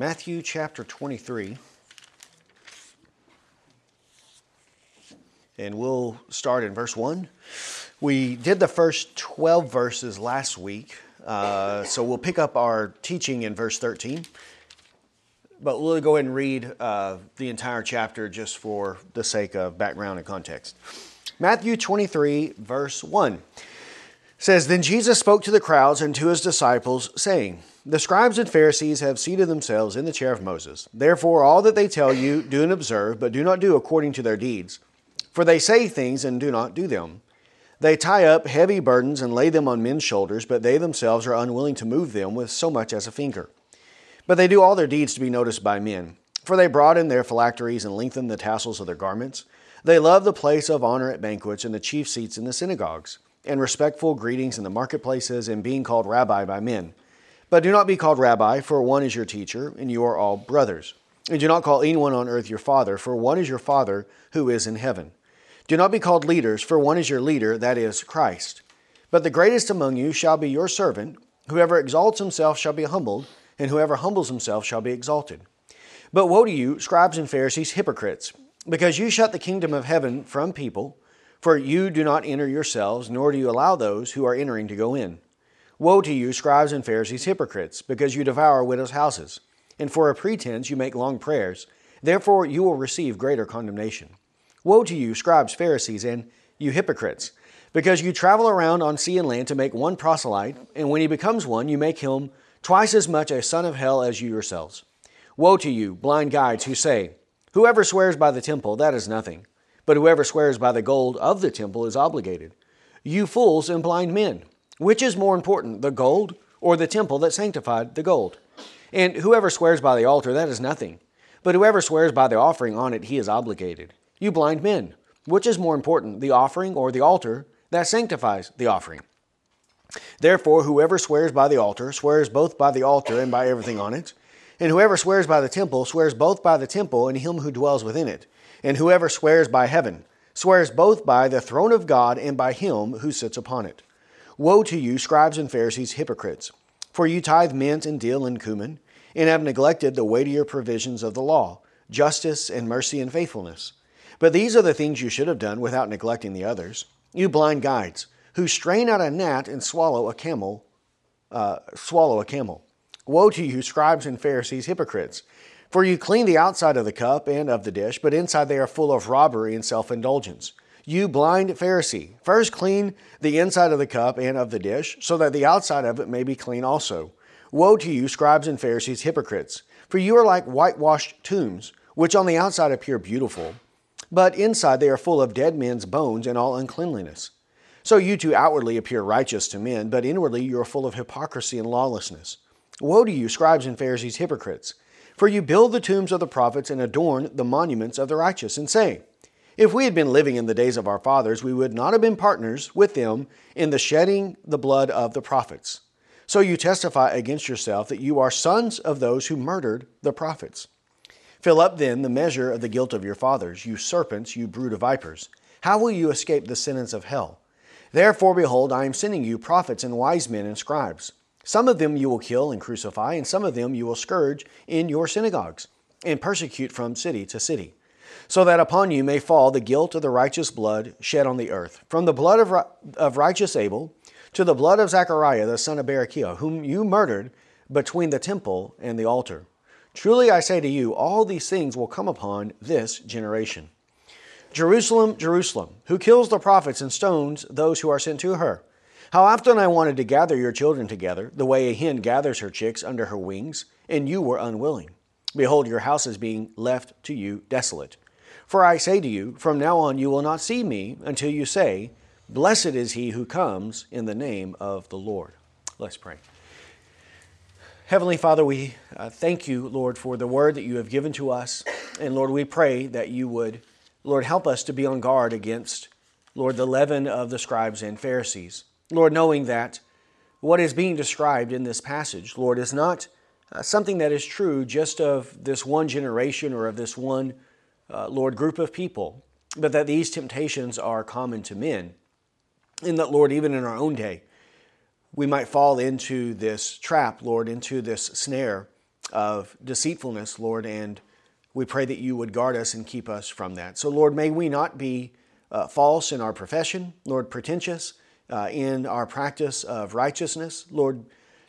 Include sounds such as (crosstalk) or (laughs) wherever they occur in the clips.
Matthew chapter 23. And we'll start in verse 1. We did the first 12 verses last week, uh, so we'll pick up our teaching in verse 13. But we'll go ahead and read uh, the entire chapter just for the sake of background and context. Matthew 23, verse 1 says, Then Jesus spoke to the crowds and to his disciples, saying, The scribes and Pharisees have seated themselves in the chair of Moses. Therefore, all that they tell you, do and observe, but do not do according to their deeds. For they say things and do not do them. They tie up heavy burdens and lay them on men's shoulders, but they themselves are unwilling to move them with so much as a finger. But they do all their deeds to be noticed by men. For they broaden their phylacteries and lengthen the tassels of their garments. They love the place of honor at banquets and the chief seats in the synagogues, and respectful greetings in the marketplaces, and being called rabbi by men. But do not be called rabbi, for one is your teacher, and you are all brothers. And do not call anyone on earth your father, for one is your Father who is in heaven. Do not be called leaders, for one is your leader, that is Christ. But the greatest among you shall be your servant. Whoever exalts himself shall be humbled and whoever humbles himself shall be exalted. But woe to you, scribes and Pharisees, hypocrites, because you shut the kingdom of heaven from people, for you do not enter yourselves, nor do you allow those who are entering to go in. Woe to you, scribes and Pharisees, hypocrites, because you devour widows' houses, and for a pretense you make long prayers. Therefore you will receive greater condemnation. Woe to you, scribes, Pharisees, and you hypocrites, because you travel around on sea and land to make one proselyte, and when he becomes one, you make him twice as much a son of hell as you yourselves. Woe to you, blind guides, who say, Whoever swears by the temple, that is nothing, but whoever swears by the gold of the temple is obligated. You fools and blind men, which is more important, the gold or the temple that sanctified the gold? And whoever swears by the altar, that is nothing, but whoever swears by the offering on it, he is obligated. You blind men, which is more important, the offering or the altar that sanctifies the offering? Therefore, whoever swears by the altar swears both by the altar and by everything on it. And whoever swears by the temple swears both by the temple and him who dwells within it. And whoever swears by heaven swears both by the throne of God and by him who sits upon it. Woe to you, scribes and Pharisees, hypocrites! For you tithe mint and dill and cumin, and have neglected the weightier provisions of the law, justice and mercy and faithfulness. But these are the things you should have done without neglecting the others. You blind guides! who strain out a gnat and swallow a camel, uh, swallow a camel. Woe to you, scribes and Pharisees, hypocrites! For you clean the outside of the cup and of the dish, but inside they are full of robbery and self indulgence. You blind Pharisee, first clean the inside of the cup and of the dish, so that the outside of it may be clean also. Woe to you, scribes and Pharisees, hypocrites! For you are like whitewashed tombs, which on the outside appear beautiful, but inside they are full of dead men's bones and all uncleanliness. So you too outwardly appear righteous to men, but inwardly you are full of hypocrisy and lawlessness. Woe to you, scribes and Pharisees, hypocrites! For you build the tombs of the prophets and adorn the monuments of the righteous, and say, If we had been living in the days of our fathers, we would not have been partners with them in the shedding the blood of the prophets. So you testify against yourself that you are sons of those who murdered the prophets. Fill up then the measure of the guilt of your fathers, you serpents, you brood of vipers. How will you escape the sentence of hell? Therefore, behold, I am sending you prophets and wise men and scribes. Some of them you will kill and crucify, and some of them you will scourge in your synagogues, and persecute from city to city, so that upon you may fall the guilt of the righteous blood shed on the earth, from the blood of, of righteous Abel to the blood of Zechariah the son of Berechiah, whom you murdered between the temple and the altar. Truly I say to you, all these things will come upon this generation. Jerusalem, Jerusalem, who kills the prophets and stones those who are sent to her. How often I wanted to gather your children together, the way a hen gathers her chicks under her wings, and you were unwilling. Behold, your house is being left to you desolate. For I say to you, from now on you will not see me until you say, Blessed is he who comes in the name of the Lord. Let's pray. Heavenly Father, we uh, thank you, Lord, for the word that you have given to us. And Lord, we pray that you would Lord, help us to be on guard against, Lord, the leaven of the scribes and Pharisees. Lord, knowing that what is being described in this passage, Lord, is not uh, something that is true just of this one generation or of this one, uh, Lord, group of people, but that these temptations are common to men. And that, Lord, even in our own day, we might fall into this trap, Lord, into this snare of deceitfulness, Lord, and we pray that you would guard us and keep us from that. So, Lord, may we not be uh, false in our profession, Lord, pretentious uh, in our practice of righteousness, Lord,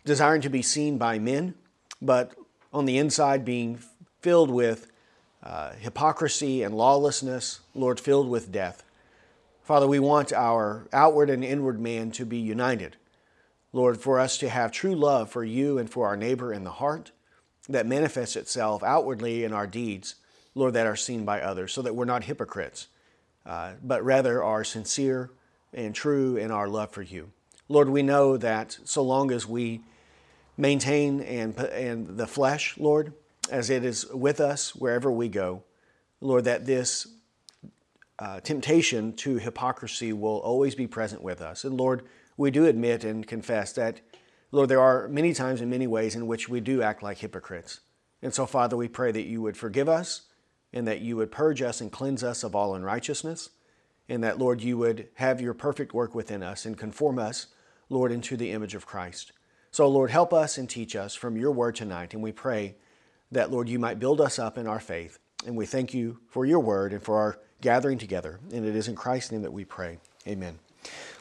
desiring to be seen by men, but on the inside being filled with uh, hypocrisy and lawlessness, Lord, filled with death. Father, we want our outward and inward man to be united. Lord, for us to have true love for you and for our neighbor in the heart that manifests itself outwardly in our deeds, Lord, that are seen by others, so that we're not hypocrites, uh, but rather are sincere and true in our love for you. Lord, we know that so long as we maintain and, and the flesh, Lord, as it is with us wherever we go, Lord, that this uh, temptation to hypocrisy will always be present with us. And Lord, we do admit and confess that, Lord, there are many times and many ways in which we do act like hypocrites. And so, Father, we pray that you would forgive us and that you would purge us and cleanse us of all unrighteousness. And that, Lord, you would have your perfect work within us and conform us, Lord, into the image of Christ. So, Lord, help us and teach us from your word tonight. And we pray that, Lord, you might build us up in our faith. And we thank you for your word and for our gathering together. And it is in Christ's name that we pray. Amen.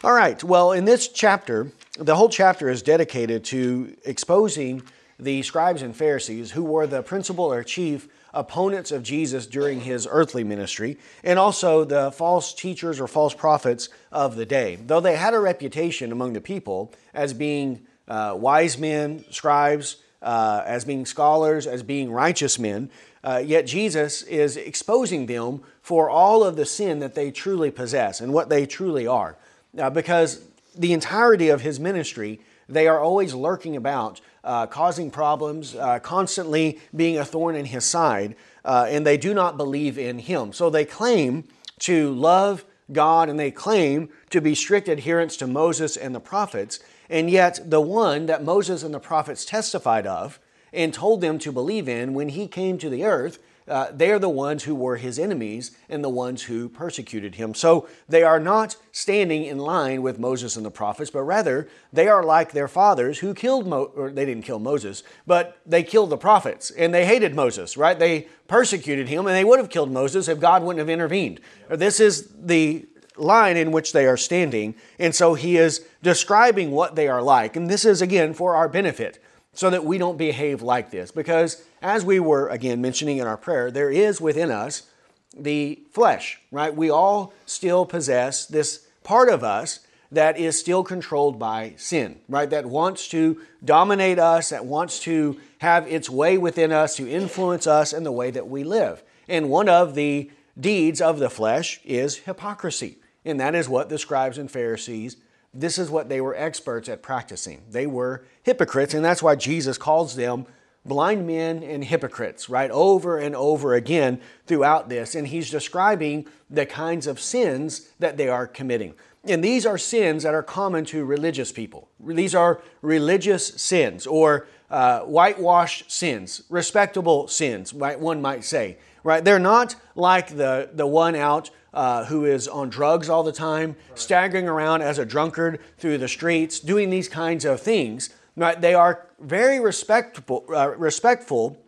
All right, well, in this chapter, the whole chapter is dedicated to exposing the scribes and Pharisees who were the principal or chief opponents of Jesus during his earthly ministry, and also the false teachers or false prophets of the day. Though they had a reputation among the people as being uh, wise men, scribes, uh, as being scholars, as being righteous men, uh, yet Jesus is exposing them for all of the sin that they truly possess and what they truly are uh, because the entirety of his ministry, they are always lurking about, uh, causing problems, uh, constantly being a thorn in his side, uh, and they do not believe in him. So they claim to love God and they claim to be strict adherents to Moses and the prophets, and yet the one that Moses and the prophets testified of and told them to believe in when he came to the earth uh, they are the ones who were his enemies and the ones who persecuted him. So they are not standing in line with Moses and the prophets, but rather they are like their fathers who killed Mo- or they didn't kill Moses, but they killed the prophets and they hated Moses, right? They persecuted him and they would have killed Moses if God wouldn't have intervened. This is the line in which they are standing. And so he is describing what they are like. And this is again for our benefit so that we don't behave like this. Because as we were again mentioning in our prayer, there is within us the flesh, right? We all still possess this part of us that is still controlled by sin, right? That wants to dominate us, that wants to have its way within us, to influence us in the way that we live. And one of the deeds of the flesh is hypocrisy. And that is what the scribes and Pharisees this is what they were experts at practicing. They were hypocrites, and that's why Jesus calls them blind men and hypocrites, right? Over and over again throughout this. And he's describing the kinds of sins that they are committing. And these are sins that are common to religious people. These are religious sins or uh, whitewashed sins, respectable sins, right? One might say, right? They're not like the, the one out uh, who is on drugs all the time, right. staggering around as a drunkard through the streets, doing these kinds of things. Right? They are very respectful, uh, respectful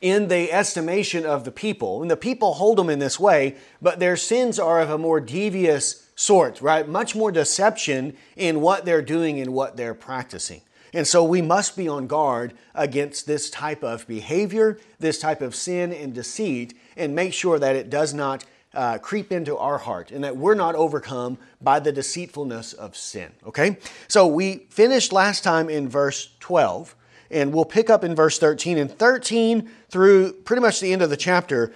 in the estimation of the people. And the people hold them in this way, but their sins are of a more devious sort, right? Much more deception in what they're doing and what they're practicing. And so we must be on guard against this type of behavior, this type of sin and deceit, and make sure that it does not uh, creep into our heart and that we're not overcome by the deceitfulness of sin. Okay? So we finished last time in verse 12 and we'll pick up in verse 13 and 13 through pretty much the end of the chapter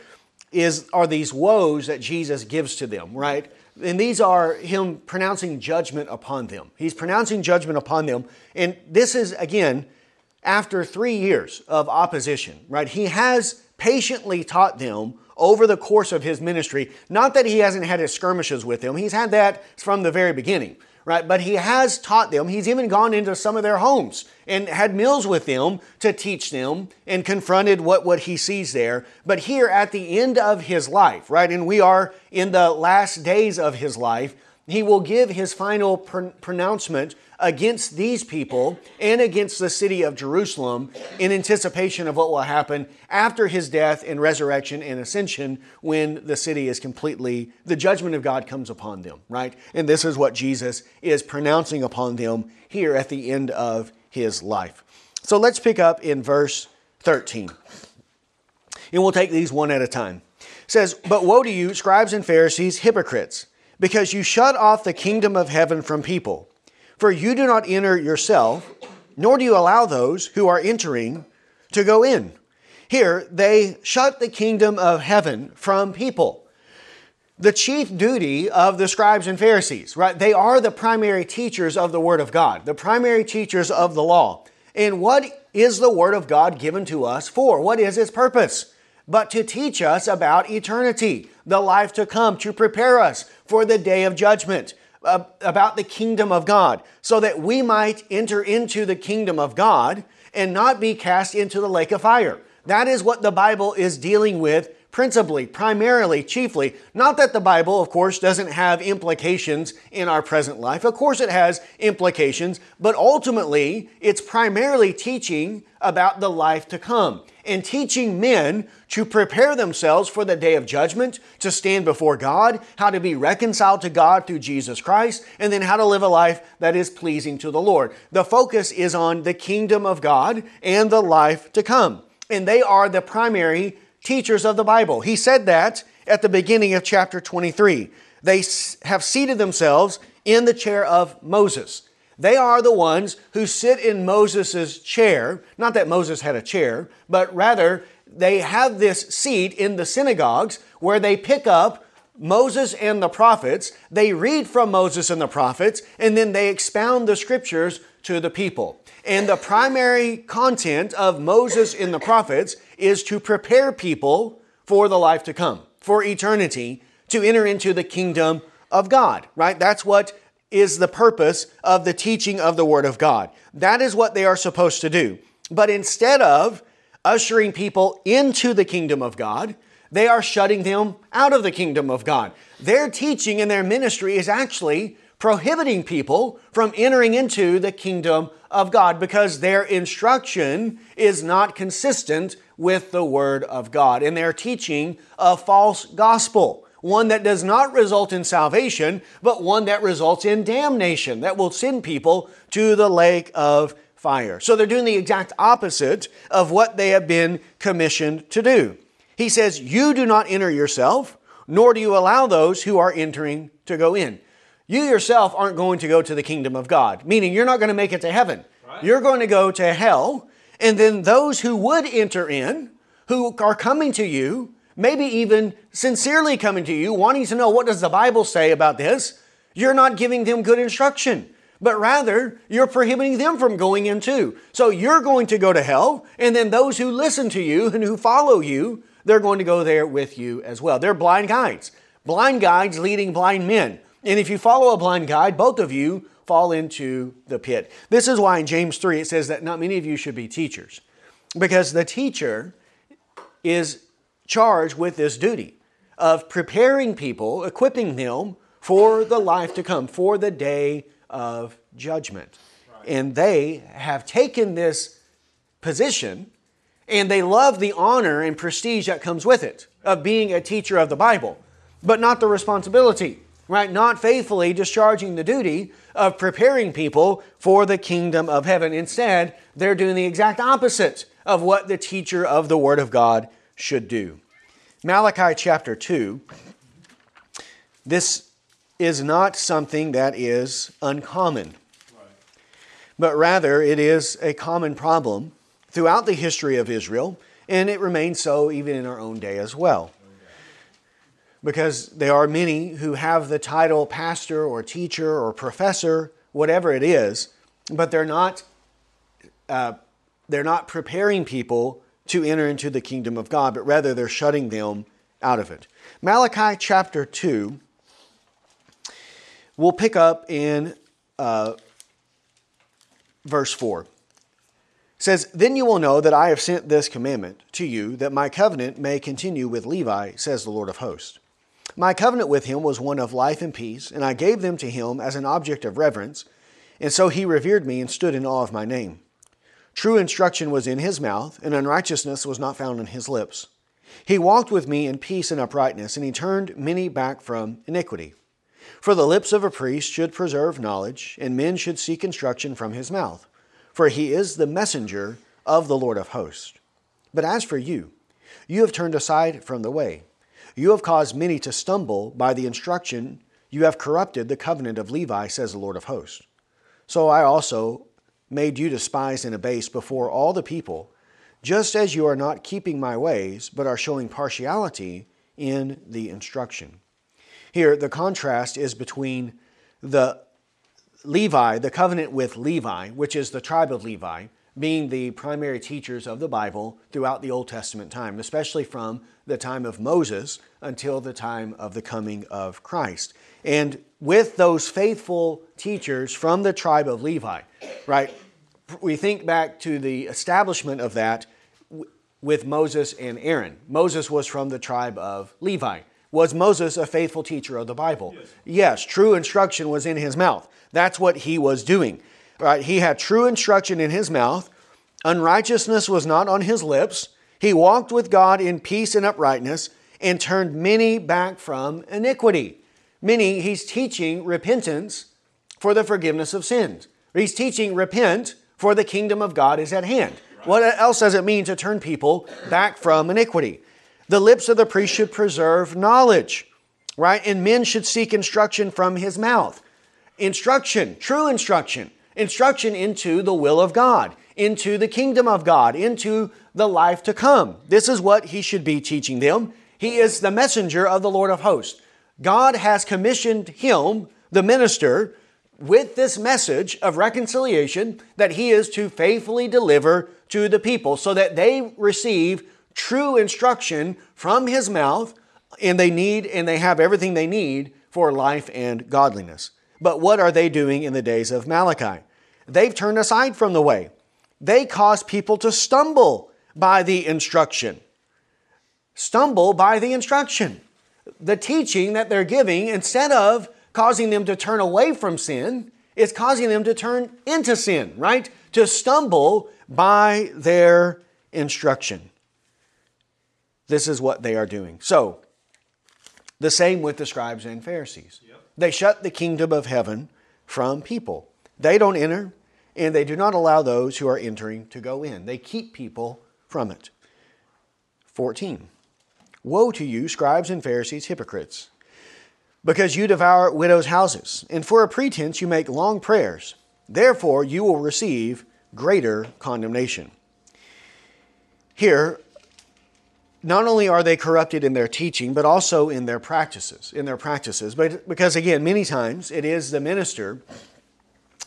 is are these woes that Jesus gives to them, right? And these are him pronouncing judgment upon them. He's pronouncing judgment upon them. And this is again after 3 years of opposition, right? He has patiently taught them over the course of his ministry. Not that he hasn't had his skirmishes with them, he's had that from the very beginning, right? But he has taught them. He's even gone into some of their homes and had meals with them to teach them and confronted what, what he sees there. But here at the end of his life, right? And we are in the last days of his life. he will give his final pr- pronouncement against these people and against the city of Jerusalem in anticipation of what will happen after his death and resurrection and ascension when the city is completely, the judgment of God comes upon them, right? And this is what Jesus is pronouncing upon them here at the end of his life. So let's pick up in verse 13. And we'll take these one at a time. It says, But woe to you, scribes and Pharisees, hypocrites, because you shut off the kingdom of heaven from people. For you do not enter yourself, nor do you allow those who are entering to go in. Here, they shut the kingdom of heaven from people. The chief duty of the scribes and Pharisees, right? They are the primary teachers of the Word of God, the primary teachers of the law. And what is the Word of God given to us for? What is its purpose? But to teach us about eternity, the life to come, to prepare us for the day of judgment about the kingdom of God, so that we might enter into the kingdom of God and not be cast into the lake of fire. That is what the Bible is dealing with principally, primarily, chiefly. Not that the Bible, of course, doesn't have implications in our present life. Of course, it has implications, but ultimately, it's primarily teaching about the life to come and teaching men to prepare themselves for the day of judgment, to stand before God, how to be reconciled to God through Jesus Christ, and then how to live a life that is pleasing to the Lord. The focus is on the kingdom of God and the life to come. And they are the primary teachers of the Bible. He said that at the beginning of chapter 23. They have seated themselves in the chair of Moses. They are the ones who sit in Moses' chair. Not that Moses had a chair, but rather they have this seat in the synagogues where they pick up Moses and the prophets, they read from Moses and the prophets, and then they expound the scriptures to the people. And the primary content of Moses and the prophets is to prepare people for the life to come, for eternity, to enter into the kingdom of God, right? That's what is the purpose of the teaching of the Word of God. That is what they are supposed to do. But instead of ushering people into the kingdom of God, they are shutting them out of the kingdom of God. Their teaching and their ministry is actually prohibiting people from entering into the kingdom of God because their instruction is not consistent with the Word of God. And they're teaching a false gospel, one that does not result in salvation, but one that results in damnation, that will send people to the lake of fire. So they're doing the exact opposite of what they have been commissioned to do. He says, You do not enter yourself, nor do you allow those who are entering to go in. You yourself aren't going to go to the kingdom of God, meaning you're not going to make it to heaven. Right. You're going to go to hell, and then those who would enter in, who are coming to you, maybe even sincerely coming to you, wanting to know what does the Bible say about this, you're not giving them good instruction but rather you're prohibiting them from going in too. So you're going to go to hell, and then those who listen to you and who follow you, they're going to go there with you as well. They're blind guides, blind guides leading blind men. And if you follow a blind guide, both of you fall into the pit. This is why in James 3 it says that not many of you should be teachers, because the teacher is charged with this duty of preparing people, equipping them for the life to come, for the day of judgment. Right. And they have taken this position and they love the honor and prestige that comes with it of being a teacher of the Bible, but not the responsibility, right? Not faithfully discharging the duty of preparing people for the kingdom of heaven. Instead, they're doing the exact opposite of what the teacher of the Word of God should do. Malachi chapter 2, this is not something that is uncommon, but rather it is a common problem throughout the history of Israel, and it remains so even in our own day as well. Because there are many who have the title pastor or teacher or professor, whatever it is, but they're not, uh, they're not preparing people to enter into the kingdom of God, but rather they're shutting them out of it. Malachi chapter 2, we'll pick up in uh, verse 4 says, Then you will know that I have sent this commandment to you, that my covenant may continue with Levi, says the Lord of hosts. My covenant with him was one of life and peace, and I gave them to him as an object of reverence, and so he revered me and stood in awe of my name. True instruction was in his mouth, and unrighteousness was not found in his lips. He walked with me in peace and uprightness, and he turned many back from iniquity. For the lips of a priest should preserve knowledge, and men should seek instruction from his mouth, for he is the messenger of the Lord of hosts. But as for you, you have turned aside from the way. You have caused many to stumble by the instruction. You have corrupted the covenant of Levi, says the Lord of hosts. So I also made you despise and abase before all the people, just as you are not keeping my ways, but are showing partiality in the instruction. Here, the contrast is between the Levi, the covenant with Levi, which is the tribe of Levi, being the primary teachers of the Bible throughout the Old Testament time, especially from the time of Moses until the time of the coming of Christ. And with those faithful teachers from the tribe of Levi, right? We think back to the establishment of that with Moses and Aaron. Moses was from the tribe of Levi. Was Moses a faithful teacher of the Bible? Yes. yes, true instruction was in his mouth. That's what he was doing. Right? He had true instruction in his mouth. Unrighteousness was not on his lips. He walked with God in peace and uprightness and turned many back from iniquity. Many, he's teaching repentance for the forgiveness of sins. He's teaching repent for the kingdom of God is at hand. What else does it mean to turn people back from iniquity? The lips of the priest should preserve knowledge, right? And men should seek instruction from his mouth. Instruction, true instruction, instruction into the will of God, into the kingdom of God, into the life to come. This is what he should be teaching them. He is the messenger of the Lord of hosts. God has commissioned him, the minister, with this message of reconciliation that he is to faithfully deliver to the people so that they receive true instruction from his mouth and they need and they have everything they need for life and godliness. But what are they doing in the days of Malachi? They've turned aside from the way. They cause people to stumble by the instruction. Stumble by the instruction. The teaching that they're giving, instead of causing them to turn away from sin, is causing them to turn into sin, right? To stumble by their instruction. This is what they are doing. So, the same with the scribes and Pharisees. Yep. They shut the kingdom of heaven from people. They don't enter, and they do not allow those who are entering to go in. They keep people from it. 14. Woe to you, scribes and Pharisees, hypocrites, because you devour widows' houses, and for a pretense you make long prayers. Therefore you will receive greater condemnation. Here, not only are they corrupted in their teaching, but also in their practices. In their practices, but because again, many times it is the minister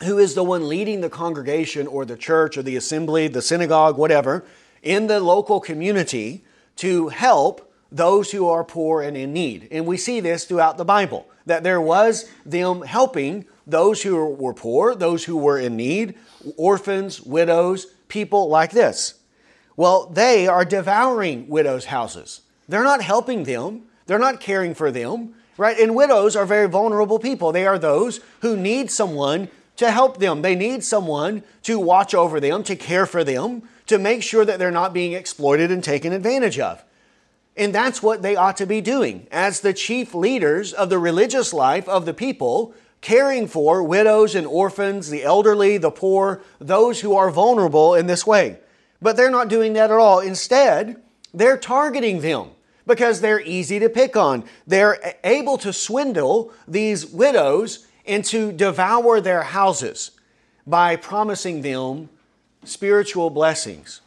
who is the one leading the congregation or the church or the assembly, the synagogue, whatever, in the local community to help those who are poor and in need. And we see this throughout the Bible that there was them helping those who were poor, those who were in need, orphans, widows, people like this. Well, they are devouring widows' houses. They're not helping them, they're not caring for them, right? And widows are very vulnerable people. They are those who need someone to help them. They need someone to watch over them, to care for them, to make sure that they're not being exploited and taken advantage of. And that's what they ought to be doing as the chief leaders of the religious life of the people, caring for widows and orphans, the elderly, the poor, those who are vulnerable in this way. But they're not doing that at all. Instead, they're targeting them because they're easy to pick on. They're able to swindle these widows and to devour their houses by promising them spiritual blessings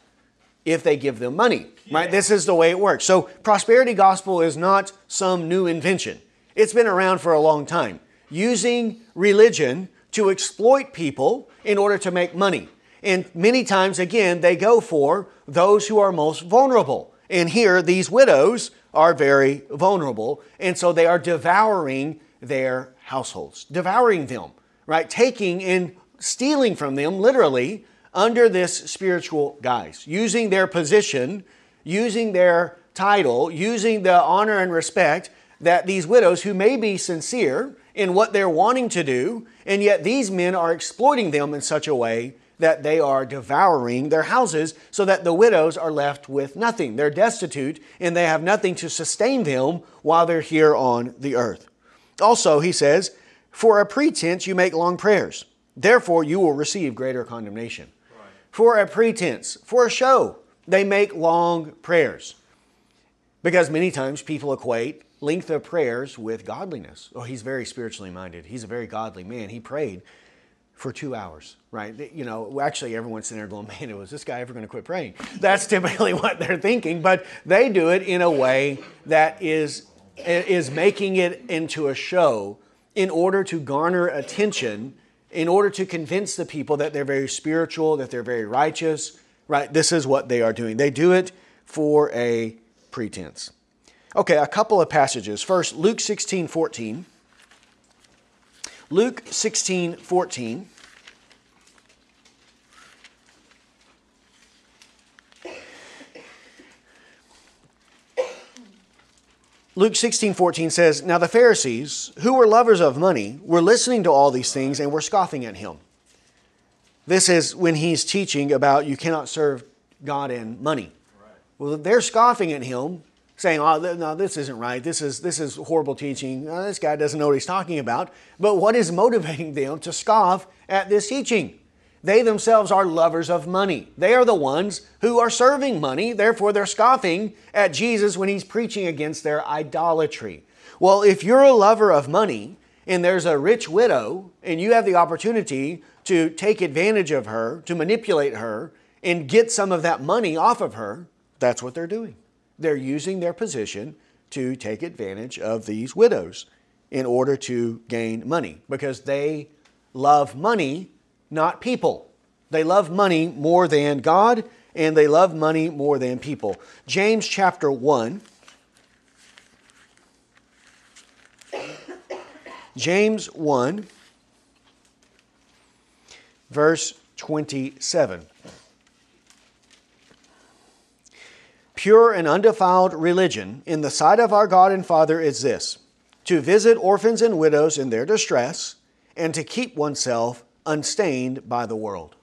if they give them money. Right? This is the way it works. So prosperity gospel is not some new invention. It's been around for a long time. Using religion to exploit people in order to make money. And many times again they go for those who are most vulnerable. And here these widows are very vulnerable and so they are devouring their households, devouring them, right? Taking and stealing from them, literally, under this spiritual guise, using their position, using their title, using the honor and respect that these widows who may be sincere in what they're wanting to do, and yet these men are exploiting them in such a way that they are devouring their houses so that the widows are left with nothing. They're destitute and they have nothing to sustain them while they're here on the earth. Also, he says, For a pretense you make long prayers, therefore you will receive greater condemnation. Right. For a pretense, for a show, they make long prayers. Because many times people equate length of prayers with godliness. Oh, he's very spiritually minded. He's a very godly man. He prayed for two hours, right? You know, actually, everyone's sitting there going, man, was this guy ever going to quit praying? That's typically (laughs) what they're thinking, but they do it in a way that is, is making it into a show in order to garner attention, in order to convince the people that they're very spiritual, that they're very righteous, right? This is what they are doing. They do it for a pretense. Okay, a couple of passages. First, Luke 16 14. Luke 16 14. Luke 16, 14 says, Now the Pharisees, who were lovers of money, were listening to all these things and were scoffing at him. This is when he's teaching about you cannot serve God and money. Well, they're scoffing at him saying, "Oh, no, this isn't right. This is this is horrible teaching. Oh, this guy doesn't know what he's talking about." But what is motivating them to scoff at this teaching? They themselves are lovers of money. They are the ones who are serving money. Therefore, they're scoffing at Jesus when he's preaching against their idolatry. Well, if you're a lover of money and there's a rich widow and you have the opportunity to take advantage of her, to manipulate her, and get some of that money off of her, that's what they're doing. They're using their position to take advantage of these widows in order to gain money because they love money, not people. They love money more than God and they love money more than people. James chapter 1. James 1, verse 27. Pure and undefiled religion in the sight of our God and Father is this to visit orphans and widows in their distress and to keep oneself unstained by the world.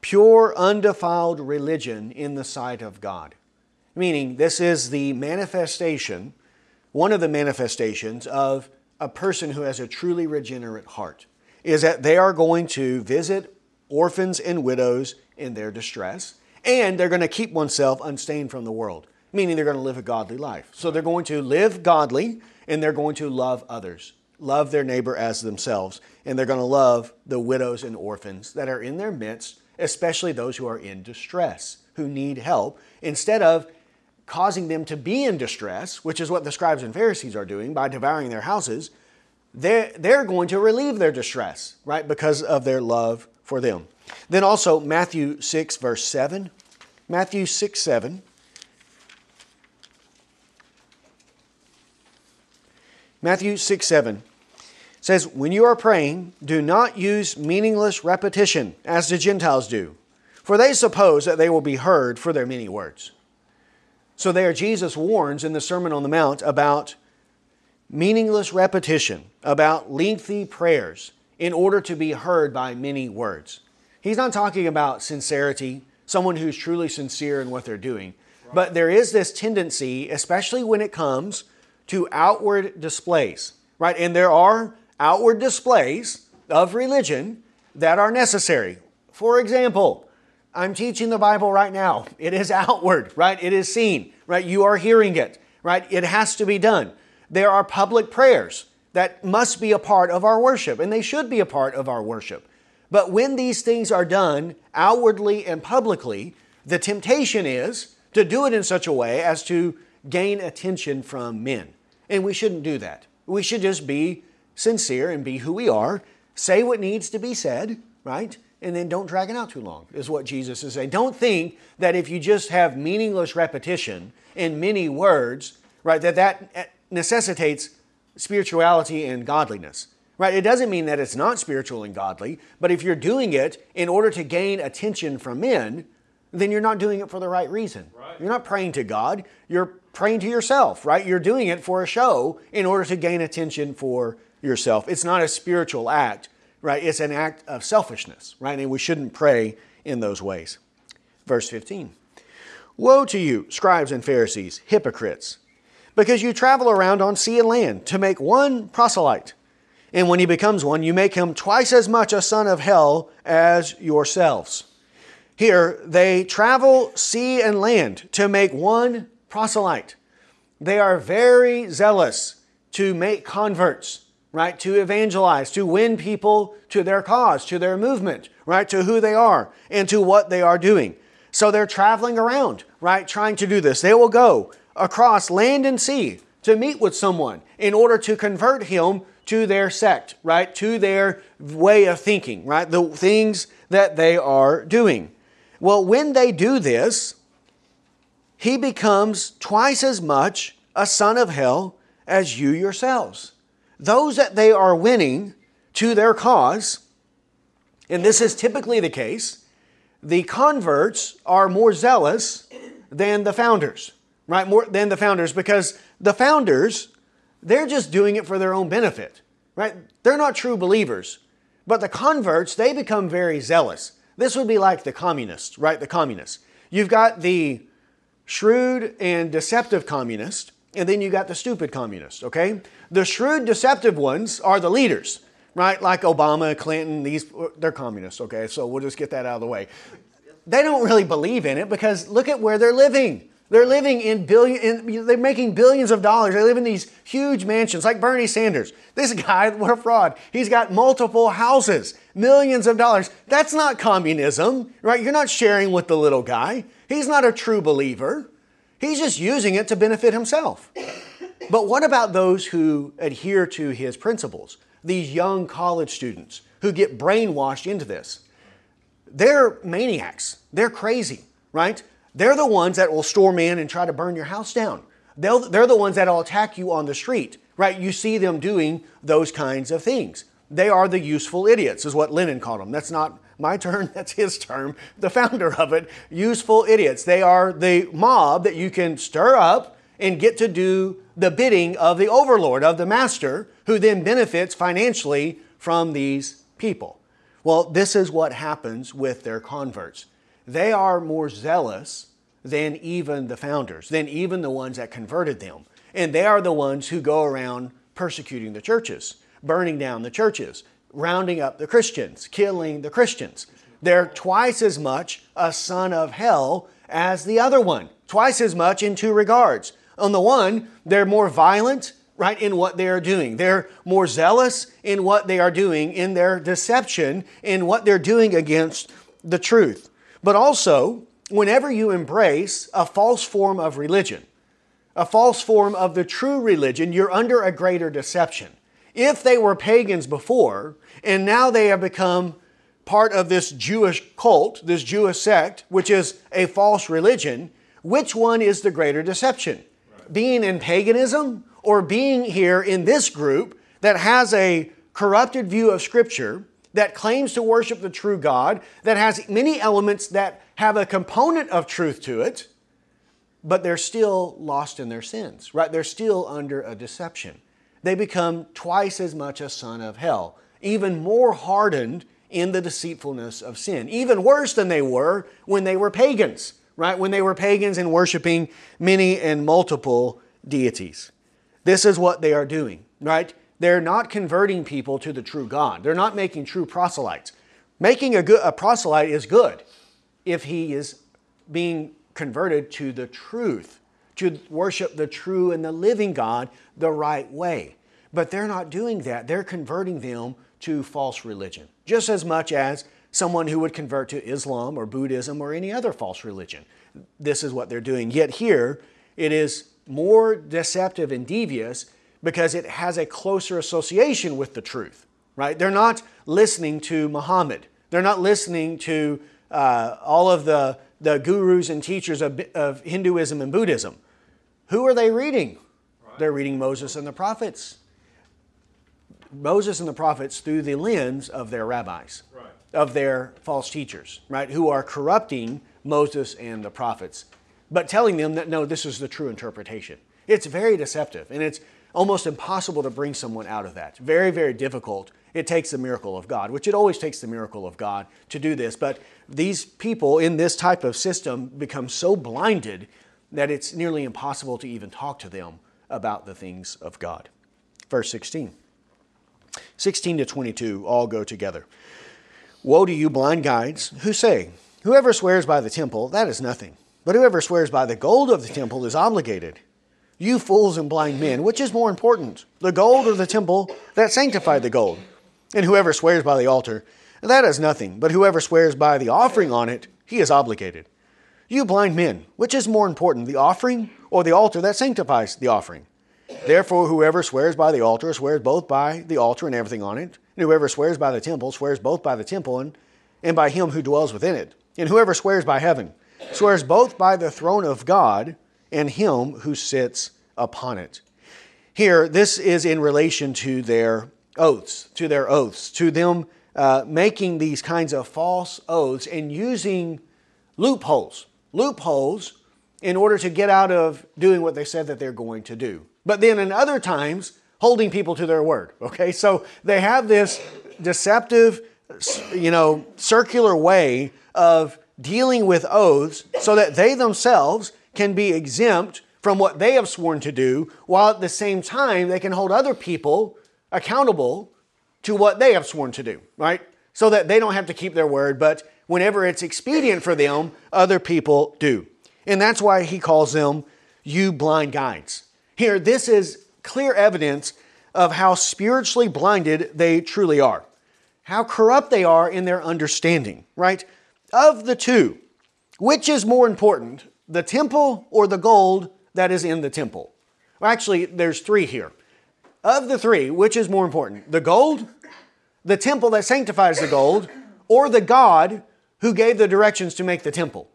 Pure, undefiled religion in the sight of God. Meaning, this is the manifestation, one of the manifestations of a person who has a truly regenerate heart, is that they are going to visit orphans and widows in their distress and they're going to keep oneself unstained from the world, meaning they're going to live a godly life. So they're going to live godly and they're going to love others, love their neighbor as themselves, and they're going to love the widows and orphans that are in their midst, especially those who are in distress, who need help, instead of causing them to be in distress, which is what the scribes and Pharisees are doing by devouring their houses. They're, they're going to relieve their distress, right, because of their love for them. Then also Matthew 6, verse 7. Matthew 6, 7. Matthew 6, 7 says, When you are praying, do not use meaningless repetition, as the Gentiles do, for they suppose that they will be heard for their many words. So, there Jesus warns in the Sermon on the Mount about meaningless repetition, about lengthy prayers in order to be heard by many words. He's not talking about sincerity, someone who's truly sincere in what they're doing. But there is this tendency, especially when it comes to outward displays, right? And there are outward displays of religion that are necessary. For example, I'm teaching the Bible right now. (laughs) It is outward, right? It is seen, right? You are hearing it, right? It has to be done. There are public prayers that must be a part of our worship, and they should be a part of our worship. But when these things are done outwardly and publicly, the temptation is to do it in such a way as to gain attention from men. And we shouldn't do that. We should just be sincere and be who we are, say what needs to be said, right? And then don't drag it out too long, is what Jesus is saying. Don't think that if you just have meaningless repetition in many words, right, that that eh, necessitates spirituality and godliness. Right? It doesn't mean that it's not spiritual and godly, but if you're doing it in order to gain attention from men, then you're not doing it for the right reason. Right. You're not praying to God, you're praying to yourself, right? You're doing it for a show in order to gain attention for yourself. It's not a spiritual act, right? It's an act of selfishness, right? And we shouldn't pray in those ways. Verse 15 Woe to you, scribes and Pharisees, hypocrites, because you travel around on sea and land to make one proselyte. And when he becomes one, you make him twice as much a son of hell as yourselves. Here, they travel sea and land to make one proselyte. They are very zealous to make converts, right? To evangelize, to win people to their cause, to their movement, right? To who they are and to what they are doing. So they're traveling around, right? Trying to do this. They will go across land and sea to meet with someone in order to convert him to their sect, right? To their way of thinking, right? The things that they are doing. Well, when they do this, he becomes twice as much a son of hell as you yourselves. Those that they are winning to their cause, and this is typically the case, the converts are more zealous than the founders, right? More than the founders because the founders, they're just doing it for their own benefit, right? They're not true believers. But the converts, they become very zealous. This would be like the communists, right? The communists. You've got the shrewd and deceptive communist, and then you got the stupid communist, okay? The shrewd, deceptive ones are the leaders, right? Like Obama, Clinton, these, they're communists, okay? So we'll just get that out of the way. They don't really believe in it because look at where they're living. They're living in billion, in, they're making billions of dollars. They live in these huge mansions, like Bernie Sanders. This guy, (laughs) what a fraud. He's got multiple houses, millions of dollars. That's not communism, right? You're not sharing with the little guy. He's not a true believer. He's just using it to benefit himself. But what about those who adhere to his principles? These young college students who get brainwashed into this. They're maniacs. They're crazy, right? They're the ones that will storm in and try to burn your house down. They'll, they're the ones that will attack you on the street, right? You see them doing those kinds of things. They are the useful idiots, is what Lenin called them. That's not my term, (laughs) that's his term, the founder of it. Useful idiots. They are the mob that you can stir up and get to do the bidding of the overlord, of the master, who then benefits financially from these people. Well, this is what happens with their converts they are more zealous than even the founders, than even the ones that converted them. And they are the ones who go around persecuting the churches, burning down the churches, rounding up the Christians, killing the Christians. They're twice as much a son of hell as the other one, twice as much in two regards. On the one, they're more violent, right, in what they are doing. They're more zealous in what they are doing, in their deception, in what they're doing against the truth. But also, whenever you embrace a false form of religion, a false form of the true religion, you're under a greater deception. If they were pagans before, and now they have become part of this Jewish cult, this Jewish sect, which is a false religion, which one is the greater deception? Being in paganism or being here in this group that has a corrupted view of Scripture that claims to worship the true God, that has many elements that have a component of truth to it, but they're still lost in their sins, right? They're still under a deception. They become twice as much a son of hell, even more hardened in the deceitfulness of sin, even worse than they were when they were pagans, right? When they were pagans and worshiping many and multiple deities. This is what they are doing, right? they're not converting people to the true God. They're not making true proselytes. Making a, good, a proselyte is good if he is being converted to the truth, to worship the true and the living God the right way. But they're not doing that. They're converting them to false religion, just as much as someone who would convert to Islam or Buddhism or any other false religion. This is what they're doing. Yet here, it is more deceptive and devious because it has a closer association with the truth, right? They're not listening to Muhammad. They're not listening to uh, all of the, the gurus and teachers of, of Hinduism and Buddhism. Who are they reading? Right. They're reading Moses and the prophets. Moses and the prophets through the lens of their rabbis. Of their false teachers, right, who are corrupting Moses and the prophets, but telling them that no, this is the true interpretation. It's very deceptive, and it's almost impossible to bring someone out of that. Very, very difficult. It takes the miracle of God, which it always takes the miracle of God to do this. But these people in this type of system become so blinded that it's nearly impossible to even talk to them about the things of God. Verse 16. 16 to 22 all go together. Woe to you, blind guides, who say, Whoever swears by the temple, that is nothing. But whoever swears by the gold of the temple is obligated. You fools and blind men, which is more important, the gold or the temple that sanctified the gold? And whoever swears by the altar, that is nothing, but whoever swears by the offering on it, he is obligated. You blind men, which is more important, the offering or the altar that sanctifies the offering? Therefore, whoever swears by the altar swears both by the altar and everything on it. And whoever swears by the temple swears both by the temple and, and by him who dwells within it. And whoever swears by heaven swears both by the throne of God and him who sits upon it. Here, this is in relation to their oaths, to their oaths, to them uh, making these kinds of false oaths and using loopholes, loopholes in order to get out of doing what they said that they're going to do. But then in other times, holding people to their word. Okay, so they have this deceptive, you know, circular way of dealing with oaths so that they themselves can be exempt from what they have sworn to do, while at the same time they can hold other people accountable to what they have sworn to do, right? So that they don't have to keep their word, but whenever it's expedient for them, other people do. And that's why he calls them you blind guides. Here, this is clear evidence of how spiritually blinded they truly are, how corrupt they are in their understanding, right? Of the two, which is more important, the temple or the gold that is in the temple? Well, actually, there's three here. Of the three, which is more important? The gold, the temple that sanctifies the gold, or the God who gave the directions to make the temple?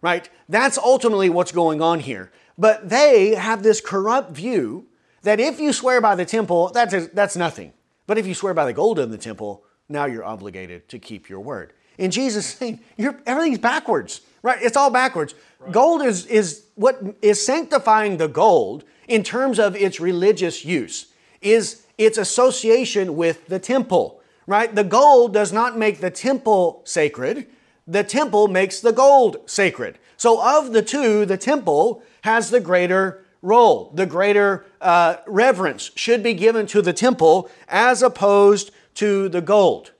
Right? That's ultimately what's going on here. But they have this corrupt view that if you swear by the temple, that's, a, that's nothing. But if you swear by the gold in the temple, now you're obligated to keep your word. And Jesus is saying, everything's backwards, right? It's all backwards. Right. Gold is, is what is sanctifying the gold in terms of its religious use, is its association with the temple, right? The gold does not make the temple sacred, the temple makes the gold sacred. So, of the two, the temple has the greater role, the greater uh, reverence should be given to the temple as opposed to the gold.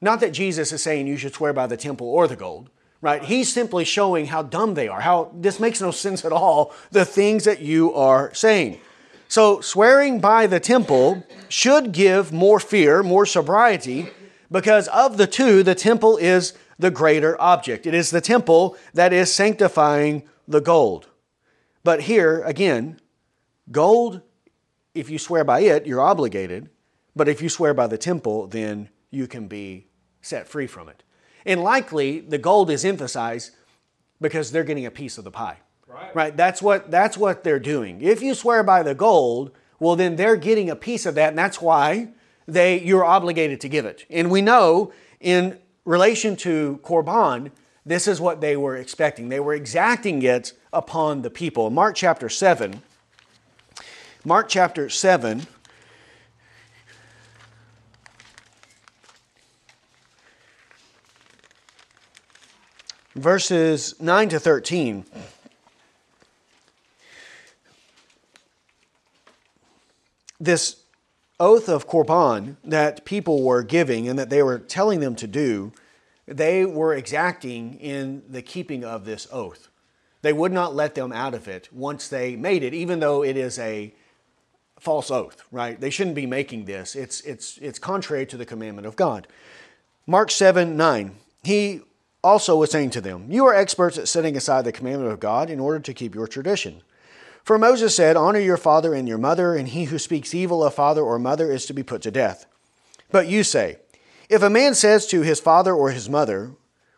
Not that Jesus is saying you should swear by the temple or the gold, right? He's simply showing how dumb they are, how this makes no sense at all, the things that you are saying. So, swearing by the temple should give more fear, more sobriety, because of the two, the temple is the greater object. It is the temple that is sanctifying the gold. But here, again, gold, if you swear by it, you're obligated. But if you swear by the temple, then you can be set free from it. And likely the gold is emphasized because they're getting a piece of the pie. Right. right. That's what that's what they're doing. If you swear by the gold, well then they're getting a piece of that, and that's why they you're obligated to give it. And we know in relation to Korban, this is what they were expecting. They were exacting it upon the people. Mark chapter 7. Mark chapter 7 verses 9 to 13. This oath of Korban that people were giving and that they were telling them to do, they were exacting in the keeping of this oath. They would not let them out of it once they made it, even though it is a false oath, right? They shouldn't be making this. It's, it's, it's contrary to the commandment of God. Mark 7 9. He also was saying to them, You are experts at setting aside the commandment of God in order to keep your tradition. For Moses said, Honor your father and your mother, and he who speaks evil of father or mother is to be put to death. But you say, If a man says to his father or his mother,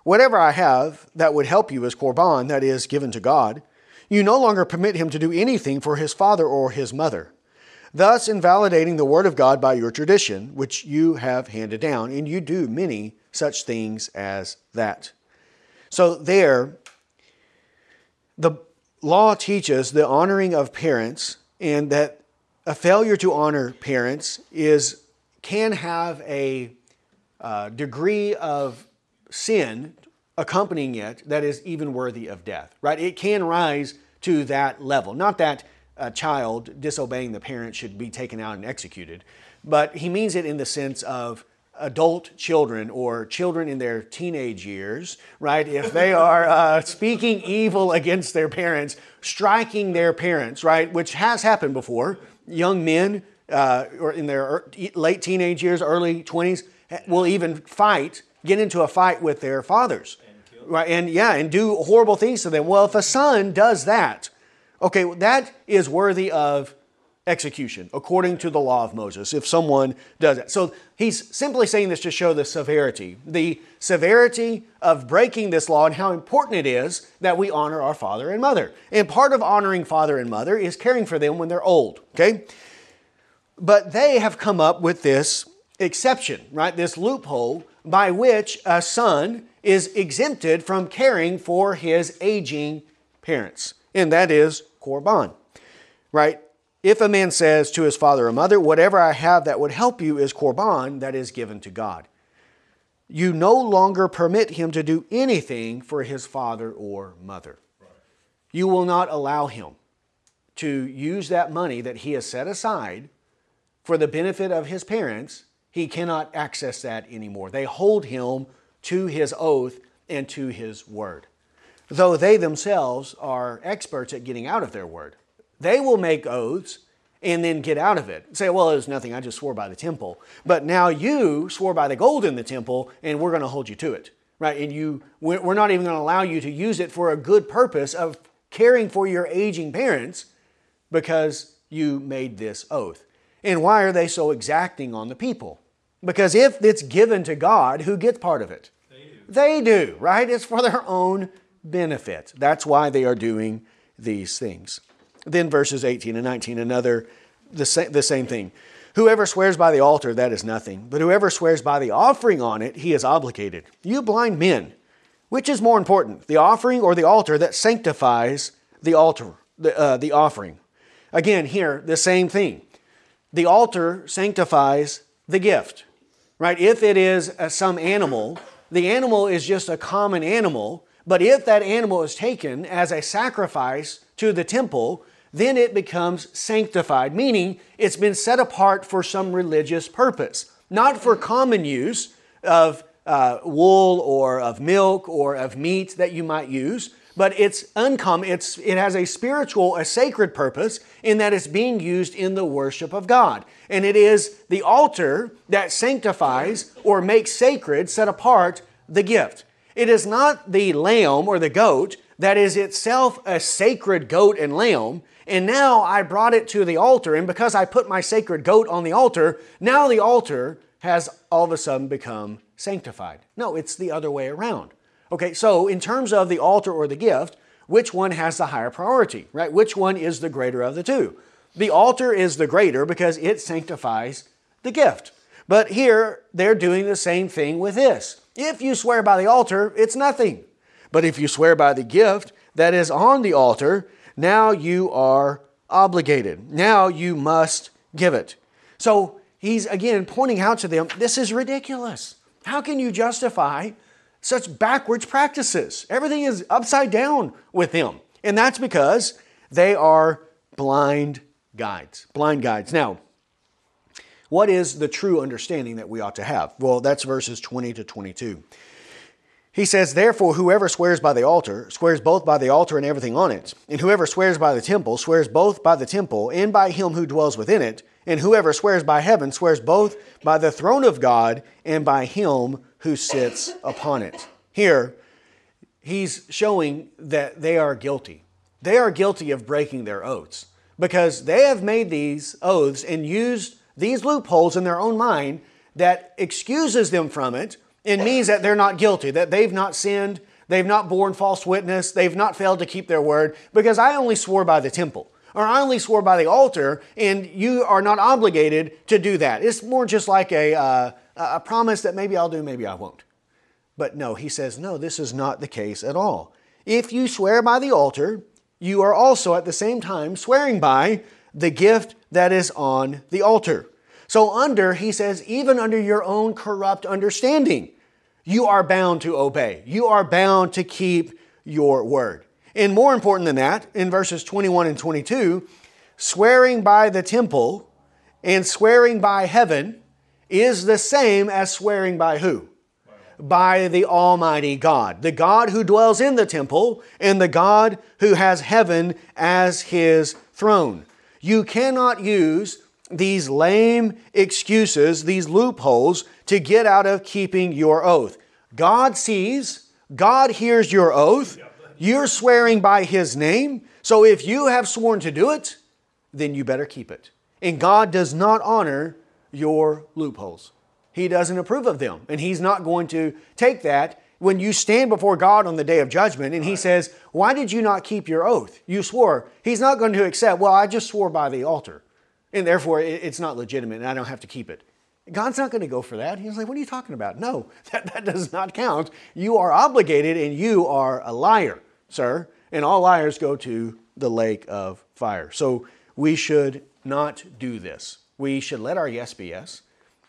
Whatever I have that would help you is korban, that is, given to God, you no longer permit him to do anything for his father or his mother, thus invalidating the word of God by your tradition, which you have handed down, and you do many such things as that. So, there, the law teaches the honoring of parents and that a failure to honor parents is can have a uh, degree of sin accompanying it that is even worthy of death right it can rise to that level not that a child disobeying the parent should be taken out and executed but he means it in the sense of adult children or children in their teenage years, right? If they (laughs) are uh, speaking evil against their parents, striking their parents, right? Which has happened before. Young men uh, or in their late teenage years, early 20s, will even fight, get into a fight with their fathers. Right, and yeah, and do horrible things to them. Well, if a son does that, okay, that is worthy of execution according to the law of Moses if someone does it. So he's simply saying this to show the severity, the severity of breaking this law and how important it is that we honor our father and mother. And part of honoring father and mother is caring for them when they're old, okay? But they have come up with this exception, right? This loophole by which a son is exempted from caring for his aging parents, and that is korban, right? If a man says to his father or mother, Whatever I have that would help you is korban, that is given to God, you no longer permit him to do anything for his father or mother. You will not allow him to use that money that he has set aside for the benefit of his parents. He cannot access that anymore. They hold him to his oath and to his word, though they themselves are experts at getting out of their word. They will make oaths and then get out of it. Say, well, it was nothing, I just swore by the temple. But now you swore by the gold in the temple, and we're going to hold you to it. Right? And you, we're not even going to allow you to use it for a good purpose of caring for your aging parents because you made this oath. And why are they so exacting on the people? Because if it's given to God, who gets part of it? They do. They do, right? It's for their own benefit. That's why they are doing these things. Then verses 18 and 19, another, the, sa- the same thing. Whoever swears by the altar, that is nothing. But whoever swears by the offering on it, he is obligated. You blind men, which is more important, the offering or the altar that sanctifies the altar, the, uh, the offering? Again, here, the same thing. The altar sanctifies the gift, right? If it is uh, some animal, the animal is just a common animal, but if that animal is taken as a sacrifice to the temple, then it becomes sanctified, meaning it's been set apart for some religious purpose, not for common use of uh, wool or of milk or of meat that you might use, but it's uncommon. It's, it has a spiritual, a sacred purpose in that it's being used in the worship of God. And it is the altar that sanctifies or makes sacred, set apart the gift. It is not the lamb or the goat that is itself a sacred goat and lamb, and now I brought it to the altar, and because I put my sacred goat on the altar, now the altar has all of a sudden become sanctified. No, it's the other way around. Okay, so in terms of the altar or the gift, which one has the higher priority, right? Which one is the greater of the two? The altar is the greater because it sanctifies the gift. But here, they're doing the same thing with this. If you swear by the altar, it's nothing. But if you swear by the gift that is on the altar, now you are obligated. Now you must give it. So he's again pointing out to them this is ridiculous. How can you justify such backwards practices? Everything is upside down with them. And that's because they are blind guides. Blind guides. Now, what is the true understanding that we ought to have? Well, that's verses 20 to 22. He says, Therefore, whoever swears by the altar swears both by the altar and everything on it. And whoever swears by the temple swears both by the temple and by him who dwells within it. And whoever swears by heaven swears both by the throne of God and by him who sits upon it. Here, he's showing that they are guilty. They are guilty of breaking their oaths because they have made these oaths and used these loopholes in their own mind that excuses them from it and means that they're not guilty, that they've not sinned, they've not borne false witness, they've not failed to keep their word, because I only swore by the temple, or I only swore by the altar, and you are not obligated to do that. It's more just like a, uh, a promise that maybe I'll do, maybe I won't. But no, he says, no, this is not the case at all. If you swear by the altar, you are also at the same time swearing by the gift that is on the altar. So, under, he says, even under your own corrupt understanding, you are bound to obey. You are bound to keep your word. And more important than that, in verses 21 and 22, swearing by the temple and swearing by heaven is the same as swearing by who? By the Almighty God, the God who dwells in the temple and the God who has heaven as his throne. You cannot use these lame excuses, these loopholes, to get out of keeping your oath. God sees, God hears your oath, you're swearing by His name. So if you have sworn to do it, then you better keep it. And God does not honor your loopholes. He doesn't approve of them. And He's not going to take that when you stand before God on the day of judgment and He says, Why did you not keep your oath? You swore. He's not going to accept, Well, I just swore by the altar. And therefore, it's not legitimate and I don't have to keep it. God's not going to go for that. He's like, What are you talking about? No, (laughs) that, that does not count. You are obligated and you are a liar sir, and all liars go to the lake of fire. So we should not do this. We should let our yes be yes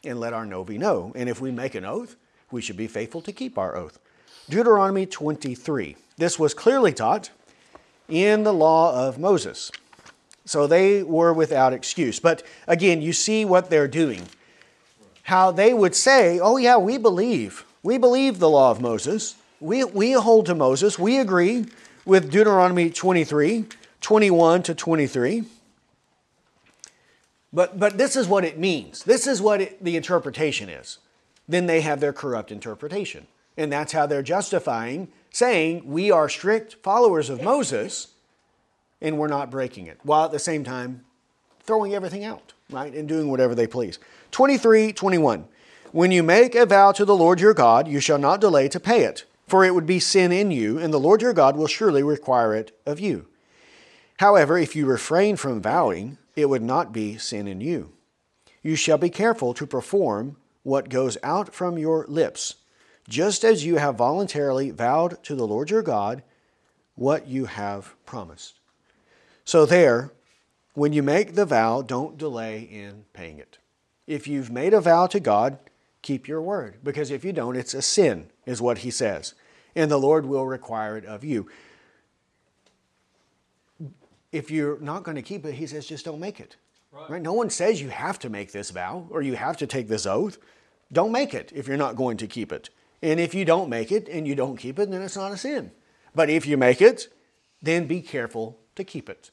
and let our no be no. And if we make an oath, we should be faithful to keep our oath. Deuteronomy 23. This was clearly taught in the law of Moses. So they were without excuse. But again, you see what they're doing. How they would say, oh, yeah, we believe. We believe the law of Moses we, we hold to Moses. We agree with Deuteronomy 23, 21 to 23. But, but this is what it means. This is what it, the interpretation is. Then they have their corrupt interpretation. And that's how they're justifying saying we are strict followers of Moses and we're not breaking it, while at the same time throwing everything out, right? And doing whatever they please. 23, 21. When you make a vow to the Lord your God, you shall not delay to pay it for it would be sin in you, and the Lord your God will surely require it of you. However, if you refrain from vowing, it would not be sin in you. You shall be careful to perform what goes out from your lips, just as you have voluntarily vowed to the Lord your God what you have promised. So, there, when you make the vow, don't delay in paying it. If you've made a vow to God, keep your word, because if you don't, it's a sin is what he says. And the Lord will require it of you. If you're not going to keep it, he says, just don't make it. Right. right. No one says you have to make this vow or you have to take this oath. Don't make it if you're not going to keep it. And if you don't make it and you don't keep it, then it's not a sin. But if you make it, then be careful to keep it.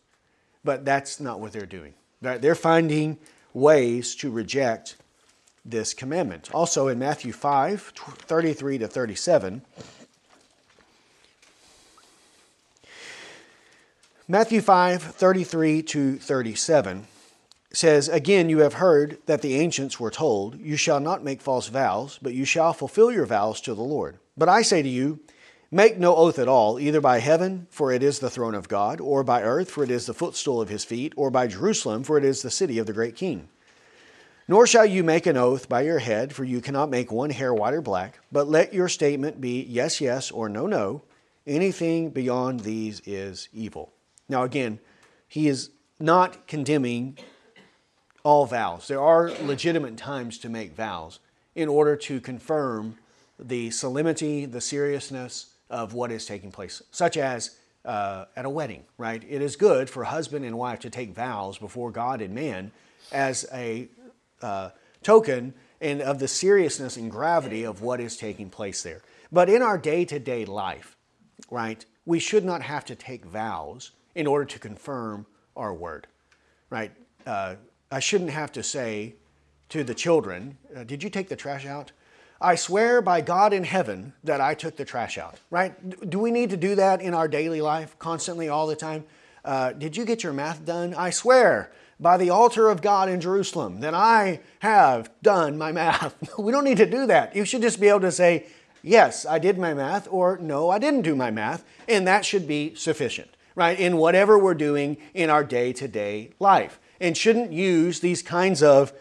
But that's not what they're doing. They're finding ways to reject this commandment. Also in Matthew 5 33 to 37, Matthew 5 33 to 37 says, Again, you have heard that the ancients were told, You shall not make false vows, but you shall fulfill your vows to the Lord. But I say to you, Make no oath at all, either by heaven, for it is the throne of God, or by earth, for it is the footstool of his feet, or by Jerusalem, for it is the city of the great king. Nor shall you make an oath by your head, for you cannot make one hair white or black, but let your statement be yes, yes, or no, no. Anything beyond these is evil. Now, again, he is not condemning all vows. There are legitimate times to make vows in order to confirm the solemnity, the seriousness of what is taking place, such as uh, at a wedding, right? It is good for husband and wife to take vows before God and man as a uh, token and of the seriousness and gravity of what is taking place there. But in our day to day life, right, we should not have to take vows in order to confirm our word, right? Uh, I shouldn't have to say to the children, uh, Did you take the trash out? I swear by God in heaven that I took the trash out, right? Do we need to do that in our daily life constantly, all the time? Uh, did you get your math done? I swear by the altar of God in Jerusalem that I have done my math. (laughs) we don't need to do that. You should just be able to say, yes, I did my math, or no, I didn't do my math, and that should be sufficient, right? In whatever we're doing in our day to day life. And shouldn't use these kinds of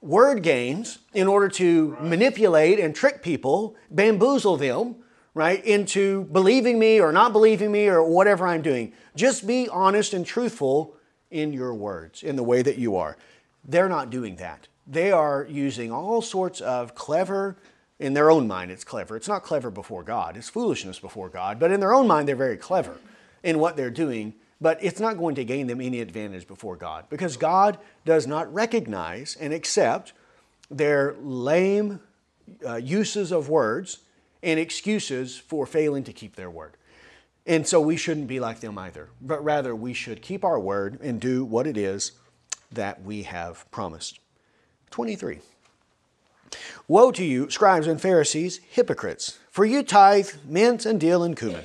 word games in order to right. manipulate and trick people, bamboozle them, right, into believing me or not believing me or whatever I'm doing. Just be honest and truthful in your words, in the way that you are. They're not doing that. They are using all sorts of clever, in their own mind, it's clever. It's not clever before God, it's foolishness before God, but in their own mind, they're very clever in what they're doing, but it's not going to gain them any advantage before God because God does not recognize and accept their lame uh, uses of words and excuses for failing to keep their word. And so we shouldn't be like them either, but rather we should keep our word and do what it is that we have promised. 23. Woe to you, scribes and Pharisees, hypocrites, for you tithe mint and dill and cumin,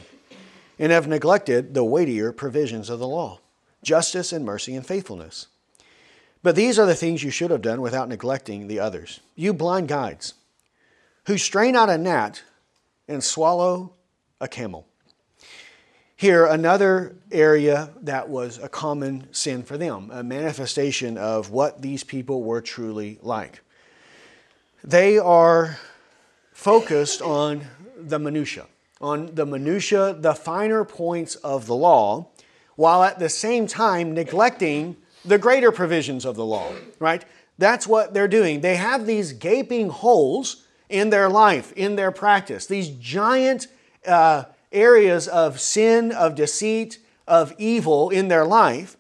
and have neglected the weightier provisions of the law justice and mercy and faithfulness. But these are the things you should have done without neglecting the others. You blind guides, who strain out a gnat and swallow a camel. Here, another area that was a common sin for them, a manifestation of what these people were truly like. They are focused on the minutia, on the minutia, the finer points of the law, while at the same time neglecting the greater provisions of the law, right? That's what they're doing. They have these gaping holes in their life, in their practice, these giant uh, areas of sin, of deceit, of evil in their life.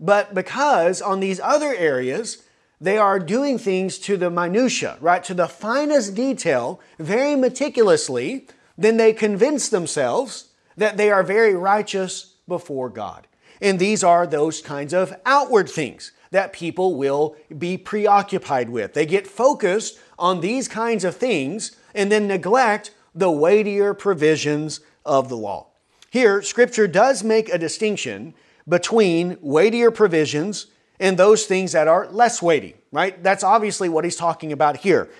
But because on these other areas, they are doing things to the minutia, right? To the finest detail, very meticulously, then they convince themselves that they are very righteous before God. And these are those kinds of outward things that people will be preoccupied with. They get focused on these kinds of things and then neglect the weightier provisions of the law. Here, Scripture does make a distinction between weightier provisions and those things that are less weighty, right? That's obviously what he's talking about here.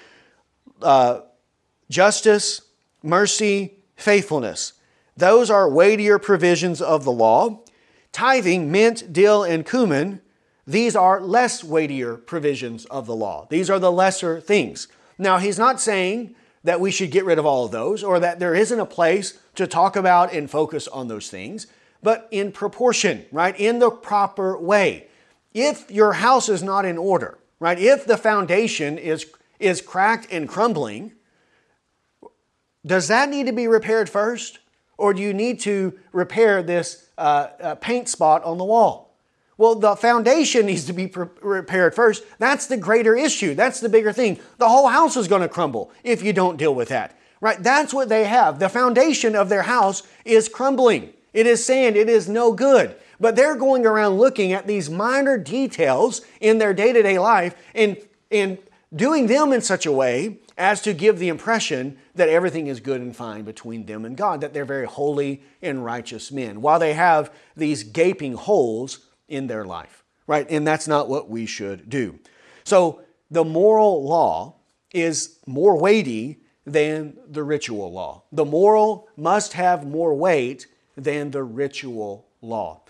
Uh, justice, mercy, faithfulness. Those are weightier provisions of the law. Tithing, mint, dill, and cumin, these are less weightier provisions of the law. These are the lesser things. Now, he's not saying that we should get rid of all of those or that there isn't a place to talk about and focus on those things, but in proportion, right? In the proper way. If your house is not in order, right? If the foundation is, is cracked and crumbling, does that need to be repaired first? Or do you need to repair this uh, uh, paint spot on the wall? Well, the foundation (laughs) needs to be pre- repaired first. That's the greater issue. That's the bigger thing. The whole house is going to crumble if you don't deal with that. Right? That's what they have. The foundation of their house is crumbling. It is sand. It is no good. But they're going around looking at these minor details in their day to day life and, and doing them in such a way as to give the impression that everything is good and fine between them and God, that they're very holy and righteous men, while they have these gaping holes in their life, right? And that's not what we should do. So the moral law is more weighty than the ritual law. The moral must have more weight than the ritual law.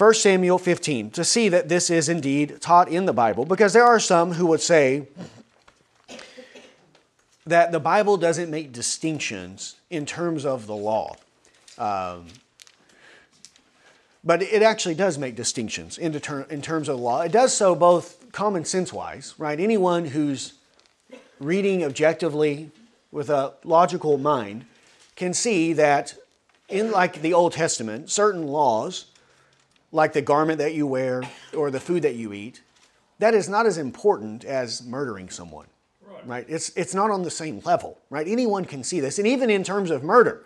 1 Samuel 15, to see that this is indeed taught in the Bible, because there are some who would say that the Bible doesn't make distinctions in terms of the law. Um, but it actually does make distinctions in, in terms of the law. It does so both common sense wise, right? Anyone who's reading objectively with a logical mind can see that in like the Old Testament, certain laws, like the garment that you wear or the food that you eat, that is not as important as murdering someone. Right. right? It's it's not on the same level, right? Anyone can see this. And even in terms of murder,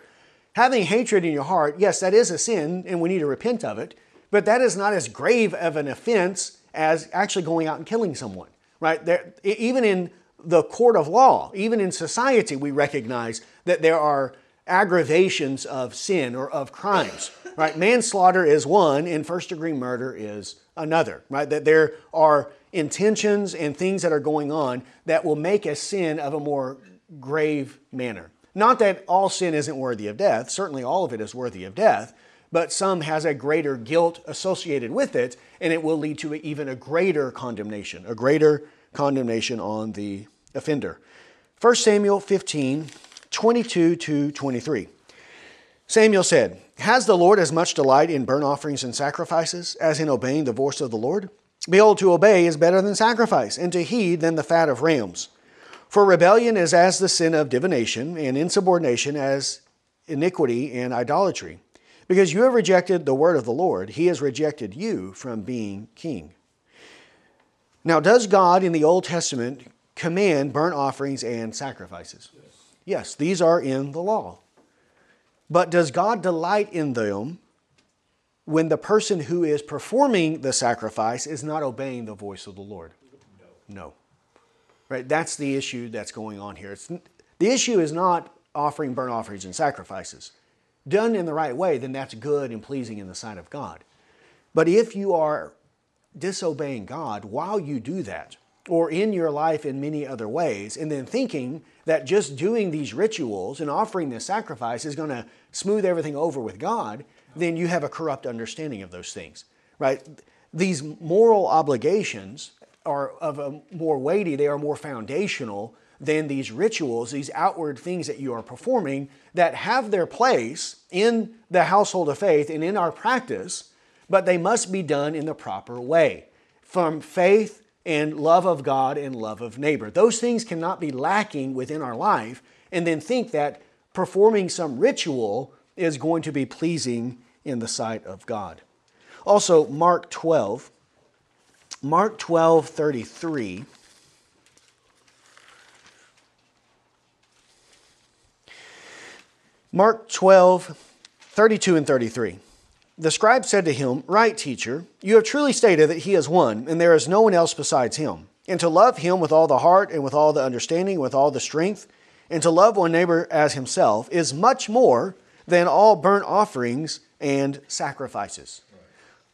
having hatred in your heart, yes, that is a sin and we need to repent of it, but that is not as grave of an offense as actually going out and killing someone, right? There, even in the court of law, even in society, we recognize that there are aggravations of sin or of crimes, right? Manslaughter is one, and first degree murder is another, right? That there are intentions and things that are going on that will make a sin of a more grave manner. Not that all sin isn't worthy of death, certainly all of it is worthy of death, but some has a greater guilt associated with it, and it will lead to even a greater condemnation, a greater condemnation on the offender. 1 Samuel 15, 22 to 23. Samuel said, Has the Lord as much delight in burnt offerings and sacrifices as in obeying the voice of the Lord? Behold, to obey is better than sacrifice, and to heed than the fat of rams. For rebellion is as the sin of divination, and insubordination as iniquity and idolatry. Because you have rejected the word of the Lord, he has rejected you from being king. Now, does God in the Old Testament command burnt offerings and sacrifices? Yes, yes these are in the law. But does God delight in them when the person who is performing the sacrifice is not obeying the voice of the Lord? No. no. Right? That's the issue that's going on here. It's, the issue is not offering burnt offerings and sacrifices. Done in the right way, then that's good and pleasing in the sight of God. But if you are disobeying God while you do that, or in your life in many other ways, and then thinking that just doing these rituals and offering this sacrifice is going to smooth everything over with God, then you have a corrupt understanding of those things, right? These moral obligations are of a more weighty, they are more foundational than these rituals, these outward things that you are performing that have their place in the household of faith and in our practice, but they must be done in the proper way from faith and love of God and love of neighbor. Those things cannot be lacking within our life and then think that performing some ritual is going to be pleasing in the sight of God. Also, Mark 12, Mark 12, 33. Mark 12, 32 and 33. The scribe said to him, Right, teacher, you have truly stated that he is one, and there is no one else besides him. And to love him with all the heart, and with all the understanding, with all the strength, and to love one neighbor as himself is much more than all burnt offerings and sacrifices.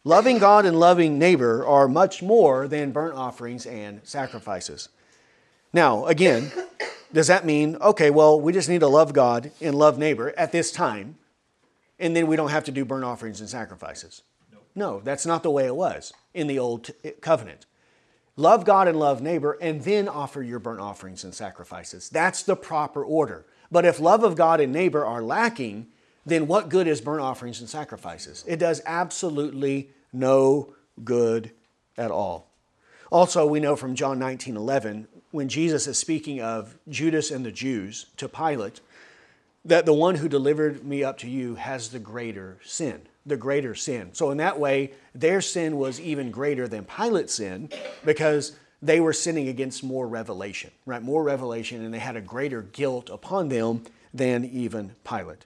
Loving God and loving neighbor are much more than burnt offerings and sacrifices. Now, again, does that mean, okay, well, we just need to love God and love neighbor at this time? And then we don't have to do burnt offerings and sacrifices. No, that's not the way it was in the old covenant. Love God and love neighbor, and then offer your burnt offerings and sacrifices. That's the proper order. But if love of God and neighbor are lacking, then what good is burnt offerings and sacrifices? It does absolutely no good at all. Also, we know from John 19 11, when Jesus is speaking of Judas and the Jews to Pilate, that the one who delivered me up to you has the greater sin, the greater sin. So, in that way, their sin was even greater than Pilate's sin because they were sinning against more revelation, right? More revelation, and they had a greater guilt upon them than even Pilate.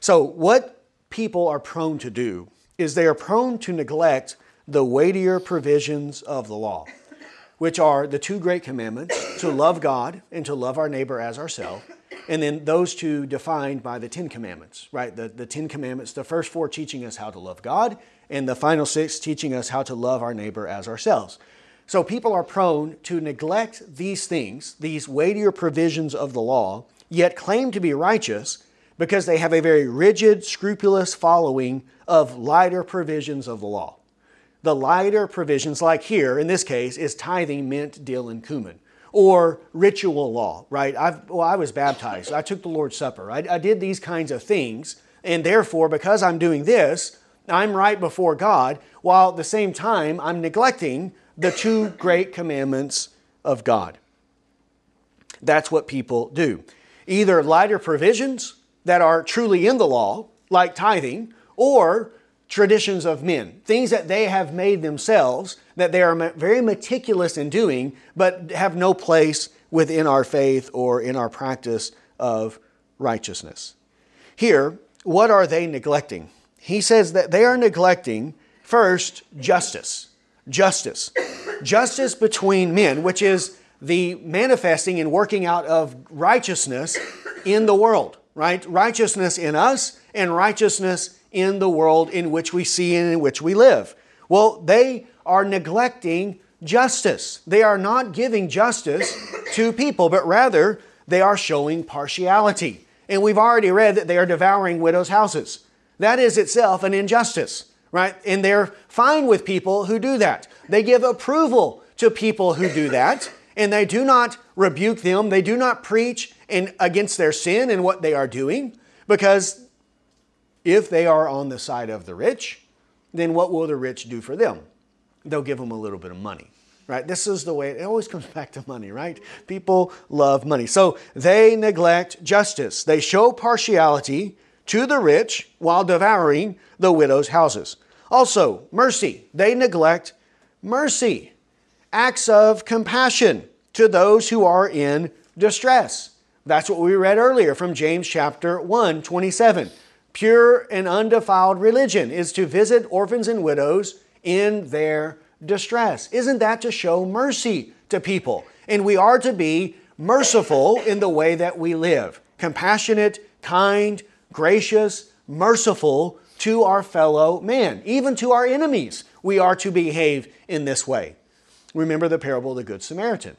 So, what people are prone to do is they are prone to neglect the weightier provisions of the law, which are the two great commandments to love God and to love our neighbor as ourselves and then those two defined by the Ten Commandments, right? The, the Ten Commandments, the first four teaching us how to love God, and the final six teaching us how to love our neighbor as ourselves. So people are prone to neglect these things, these weightier provisions of the law, yet claim to be righteous because they have a very rigid, scrupulous following of lighter provisions of the law. The lighter provisions, like here in this case, is tithing, mint, dill, and cumin or ritual law, right? I've, well, I was baptized. I took the Lord's Supper. I, I did these kinds of things. And therefore, because I'm doing this, I'm right before God, while at the same time, I'm neglecting the two great commandments of God. That's what people do. Either lighter provisions that are truly in the law, like tithing, or traditions of men, things that they have made themselves that they are very meticulous in doing, but have no place within our faith or in our practice of righteousness. Here, what are they neglecting? He says that they are neglecting, first, justice. Justice. Justice between men, which is the manifesting and working out of righteousness in the world, right? Righteousness in us and righteousness in the world in which we see and in which we live. Well, they are neglecting justice. They are not giving justice to people, but rather they are showing partiality. And we've already read that they are devouring widows' houses. That is itself an injustice, right? And they're fine with people who do that. They give approval to people who do that, and they do not rebuke them, they do not preach and against their sin and what they are doing. Because if they are on the side of the rich, then what will the rich do for them? They'll give them a little bit of money. Right? This is the way it always comes (laughs) back to money, right? People love money. So they neglect justice. They show partiality to the rich while devouring the widow's houses. Also, mercy. They neglect mercy. Acts of compassion to those who are in distress. That's what we read earlier from James chapter 1, 27. Pure and undefiled religion is to visit orphans and widows in their distress. Isn't that to show mercy to people? And we are to be merciful in the way that we live compassionate, kind, gracious, merciful to our fellow man, even to our enemies. We are to behave in this way. Remember the parable of the Good Samaritan.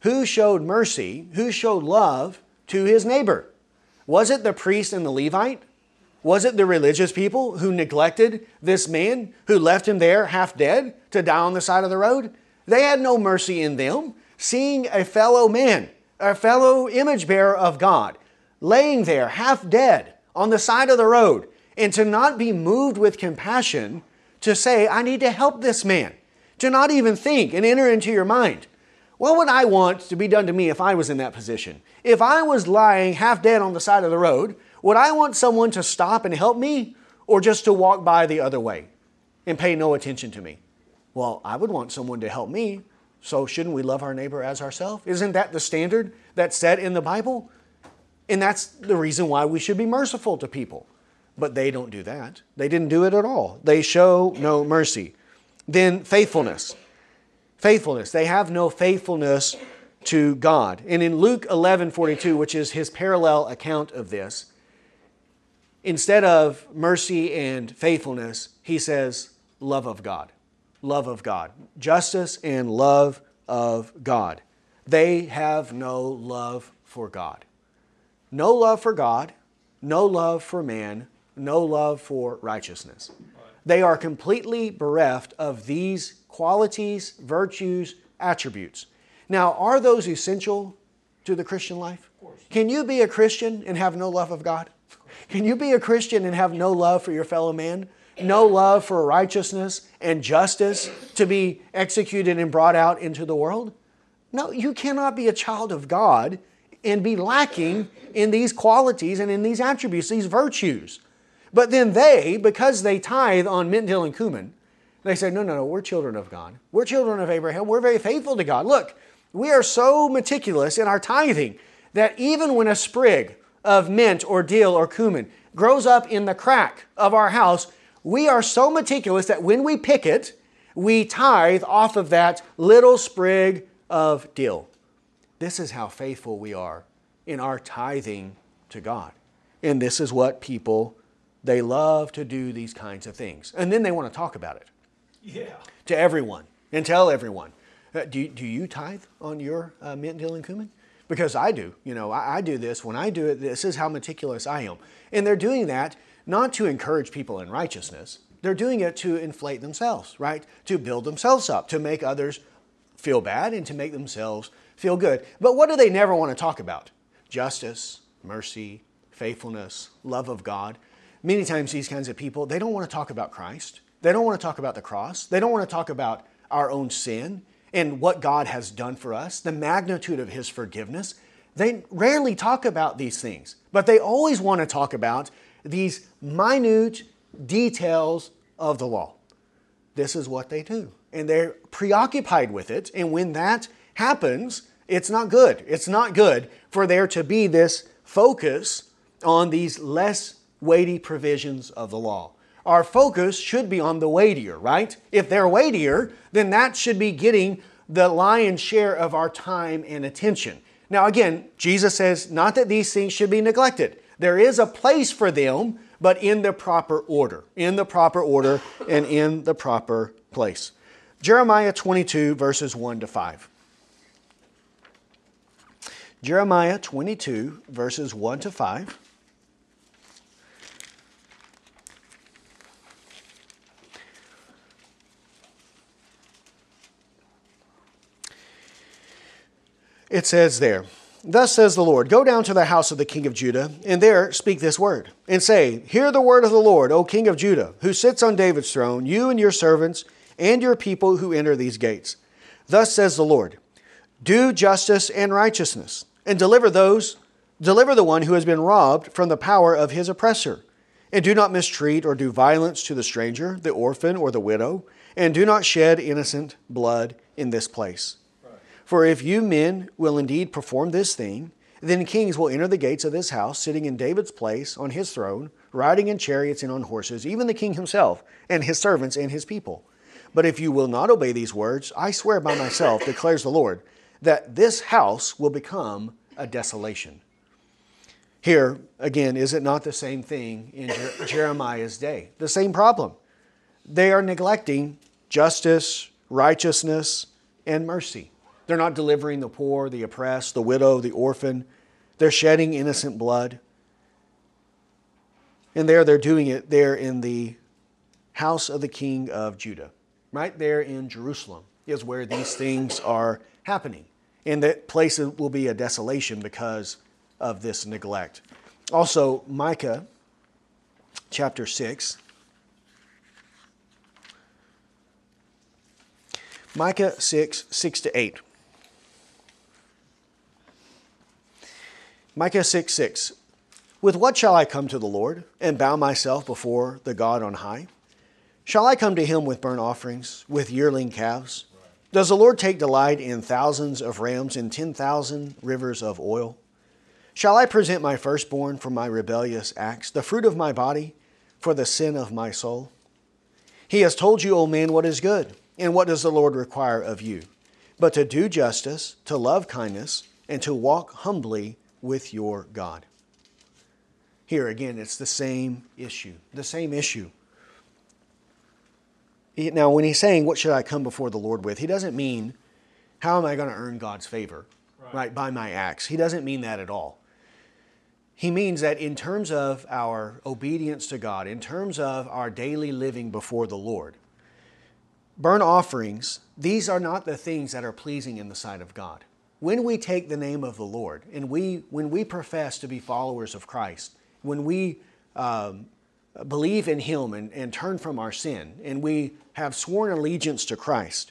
Who showed mercy, who showed love to his neighbor? Was it the priest and the Levite? Was it the religious people who neglected this man, who left him there half dead to die on the side of the road? They had no mercy in them, seeing a fellow man, a fellow image bearer of God, laying there half dead on the side of the road, and to not be moved with compassion to say, I need to help this man, to not even think and enter into your mind. What would I want to be done to me if I was in that position? If I was lying half dead on the side of the road, would I want someone to stop and help me or just to walk by the other way and pay no attention to me? Well, I would want someone to help me. So shouldn't we love our neighbor as ourselves? Isn't that the standard that's set in the Bible? And that's the reason why we should be merciful to people. But they don't do that. They didn't do it at all. They show no mercy. Then faithfulness. Faithfulness. They have no faithfulness to God. And in Luke 11 42, which is his parallel account of this, instead of mercy and faithfulness, he says love of God. Love of God. Justice and love of God. They have no love for God. No love for God, no love for man, no love for righteousness. They are completely bereft of these qualities, virtues, attributes. Now, are those essential to the Christian life? Can you be a Christian and have no love of God? Can you be a Christian and have no love for your fellow man? No love for righteousness and justice to be executed and brought out into the world? No, you cannot be a child of God and be lacking in these qualities and in these attributes, these virtues. But then they, because they tithe on mint, dill, and cumin, they say, no, no, no, we're children of God. We're children of Abraham. We're very faithful to God. Look, we are so meticulous in our tithing that even when a sprig of mint or dill or cumin grows up in the crack of our house, we are so meticulous that when we pick it, we tithe off of that little sprig of dill. This is how faithful we are in our tithing to God. And this is what people, they love to do these kinds of things. And then they want to talk about it. Yeah. To everyone and tell everyone. Uh, do, do you tithe on your uh, mint, dill, and cumin? Because I do. You know, I, I, do this. When I do it, this is how meticulous I am. And they're doing that not to encourage people in righteousness. They're doing it to inflate themselves, right? To build themselves up, to make others feel bad and to make themselves feel good. But what do they never want to talk about? Justice, mercy, faithfulness, love of God. Many times these kinds of people, they don't want to talk about Christ. They don't want to talk about the cross. They don't want to talk about our own sin and what God has done for us, the magnitude of His forgiveness. They rarely talk about these things, but they always want to talk about these minute details of the law. This is what they do. And they're preoccupied with it. And when that happens, it's not good. It's not good for there to be this focus on these less weighty provisions of the law our focus should be on the weightier, right? If they're weightier, then that should be getting the lion's share of our time and attention. Now, again, Jesus says not that these things should be neglected. There is a place for them, but in the proper order, in the proper order, and in the proper place. Jeremiah 22, verses 1 to 5. Jeremiah 22, verses 1 to 5. It says there, Thus says the Lord Go down to the house of the king of Judah, and there speak this word, and say, Hear the word of the Lord, O king of Judah, who sits on David's throne, you and your servants, and your people who enter these gates. Thus says the Lord Do justice and righteousness, and deliver those, deliver the one who has been robbed from the power of his oppressor. And do not mistreat or do violence to the stranger, the orphan, or the widow, and do not shed innocent blood in this place. For if you men will indeed perform this thing, then kings will enter the gates of this house, sitting in David's place on his throne, riding in chariots and on horses, even the king himself, and his servants and his people. But if you will not obey these words, I swear by myself, (coughs) declares the Lord, that this house will become a desolation. Here, again, is it not the same thing in (coughs) Jeremiah's day? The same problem. They are neglecting justice, righteousness, and mercy. They're not delivering the poor, the oppressed, the widow, the orphan. They're shedding innocent blood. And there they're doing it there in the house of the king of Judah. Right there in Jerusalem is where these things are happening. And that place will be a desolation because of this neglect. Also, Micah chapter 6. Micah 6, 6 to 8. Micah 6 6. With what shall I come to the Lord and bow myself before the God on high? Shall I come to him with burnt offerings, with yearling calves? Does the Lord take delight in thousands of rams and ten thousand rivers of oil? Shall I present my firstborn for my rebellious acts, the fruit of my body for the sin of my soul? He has told you, O man, what is good, and what does the Lord require of you? But to do justice, to love kindness, and to walk humbly with your God. Here again, it's the same issue, the same issue. Now, when he's saying, What should I come before the Lord with? he doesn't mean, How am I going to earn God's favor, right. right, by my acts? He doesn't mean that at all. He means that in terms of our obedience to God, in terms of our daily living before the Lord, burnt offerings, these are not the things that are pleasing in the sight of God when we take the name of the Lord and we, when we profess to be followers of Christ, when we um, believe in Him and, and turn from our sin, and we have sworn allegiance to Christ,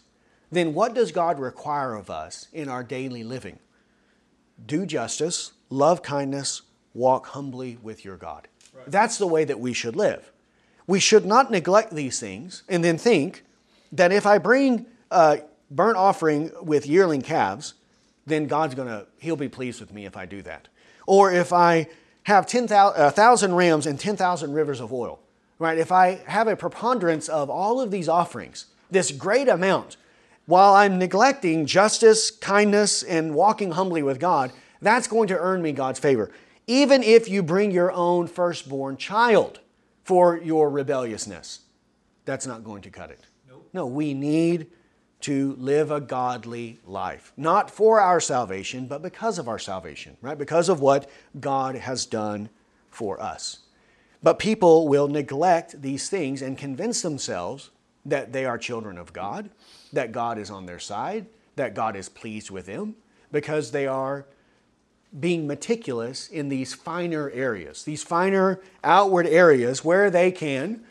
then what does God require of us in our daily living? Do justice, love kindness, walk humbly with your God. Right. That's the way that we should live. We should not neglect these things and then think that if I bring a burnt offering with yearling calves, then God's going to, He'll be pleased with me if I do that. Or if I have 10,000 uh, rams and 10,000 rivers of oil, right? If I have a preponderance of all of these offerings, this great amount, while I'm neglecting justice, kindness, and walking humbly with God, that's going to earn me God's favor. Even if you bring your own firstborn child for your rebelliousness, that's not going to cut it. Nope. No, we need to live a godly life. Not for our salvation, but because of our salvation, right? Because of what God has done for us. But people will neglect these things and convince themselves that they are children of God, that God is on their side, that God is pleased with them, because they are being meticulous in these finer areas, these finer outward areas where they can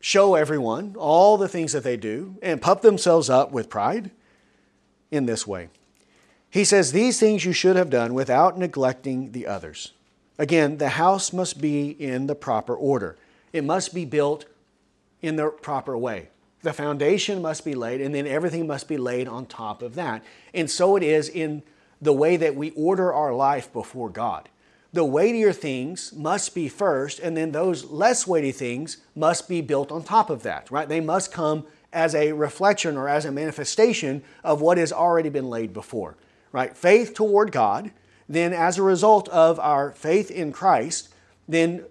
show everyone all the things that they do and puff themselves up with pride in this way. He says, These things you should have done without neglecting the others. Again, the house must be in the proper order, it must be built in the proper way. The foundation must be laid, and then everything must be laid on top of that. And so it is in the way that we order our life before God the weightier things must be first, and then those less weighty things must be built on top of that, right? They must come as a reflection or as a manifestation of what has already been laid before, right? Faith toward God, then as a result of our faith in Christ, then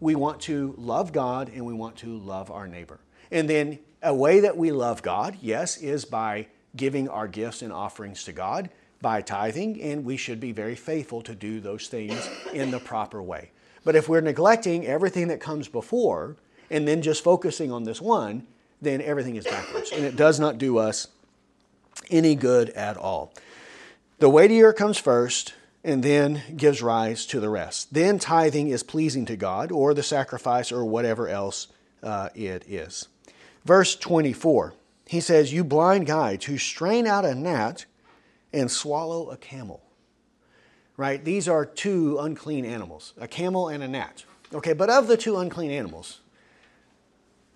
we want to love God and we want to love our neighbor. And then a way that we love God, yes, is by giving our gifts and offerings to God by tithing, and we should be very faithful to do those things in the proper way. But if we're neglecting everything that comes before and then just focusing on this one, then everything is backwards. And it does not do us any good at all. The weightier comes first and then gives rise to the rest. Then tithing is pleasing to God, or the sacrifice, or whatever else uh, it is. Verse 24, he says, You blind guides who strain out a gnat and swallow a camel. Right? These are two unclean animals, a camel and a gnat. Okay, but of the two unclean animals,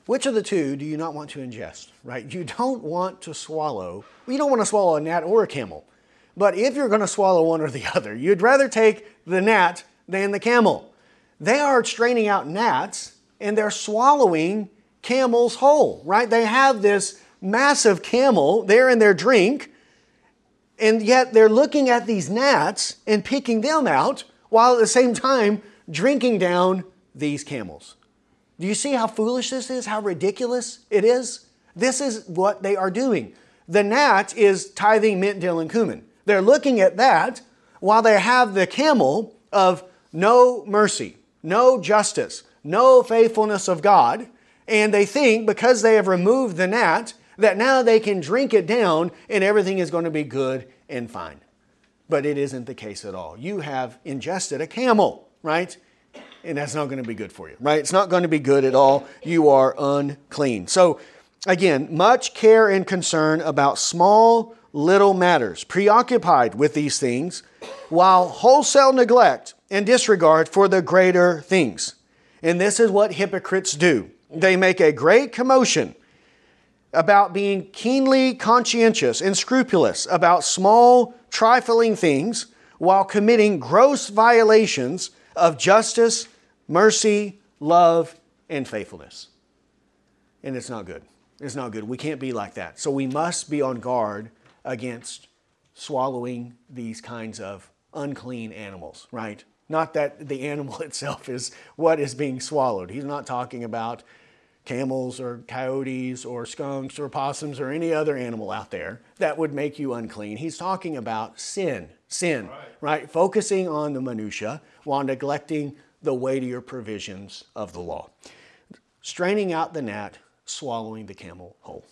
which of the two do you not want to ingest? Right? You don't want to swallow, you don't want to swallow a gnat or a camel. But if you're going to swallow one or the other, you'd rather take the gnat than the camel. They are straining out gnats and they're swallowing camels whole, right? They have this massive camel there in their drink, and yet they're looking at these gnats and picking them out while at the same time drinking down these camels. Do you see how foolish this is? How ridiculous it is? This is what they are doing. The gnat is tithing mint, dill, and cumin. They're looking at that while they have the camel of no mercy, no justice, no faithfulness of God. And they think because they have removed the gnat that now they can drink it down and everything is going to be good and fine. But it isn't the case at all. You have ingested a camel, right? And that's not going to be good for you, right? It's not going to be good at all. You are unclean. So, again, much care and concern about small little matters, preoccupied with these things, while wholesale neglect and disregard for the greater things. And this is what hypocrites do. They make a great commotion about being keenly conscientious and scrupulous about small, trifling things while committing gross violations of justice, mercy, love, and faithfulness. And it's not good. It's not good. We can't be like that. So we must be on guard against swallowing these kinds of unclean animals, right? Not that the (laughs) animal itself is what is being swallowed. He's not talking about camels or coyotes or skunks or possums or any other animal out there that would make you unclean. He's talking about sin, sin, right? right? Focusing on the minutia while neglecting the weightier provisions of the law. Straining out the gnat, swallowing the camel whole.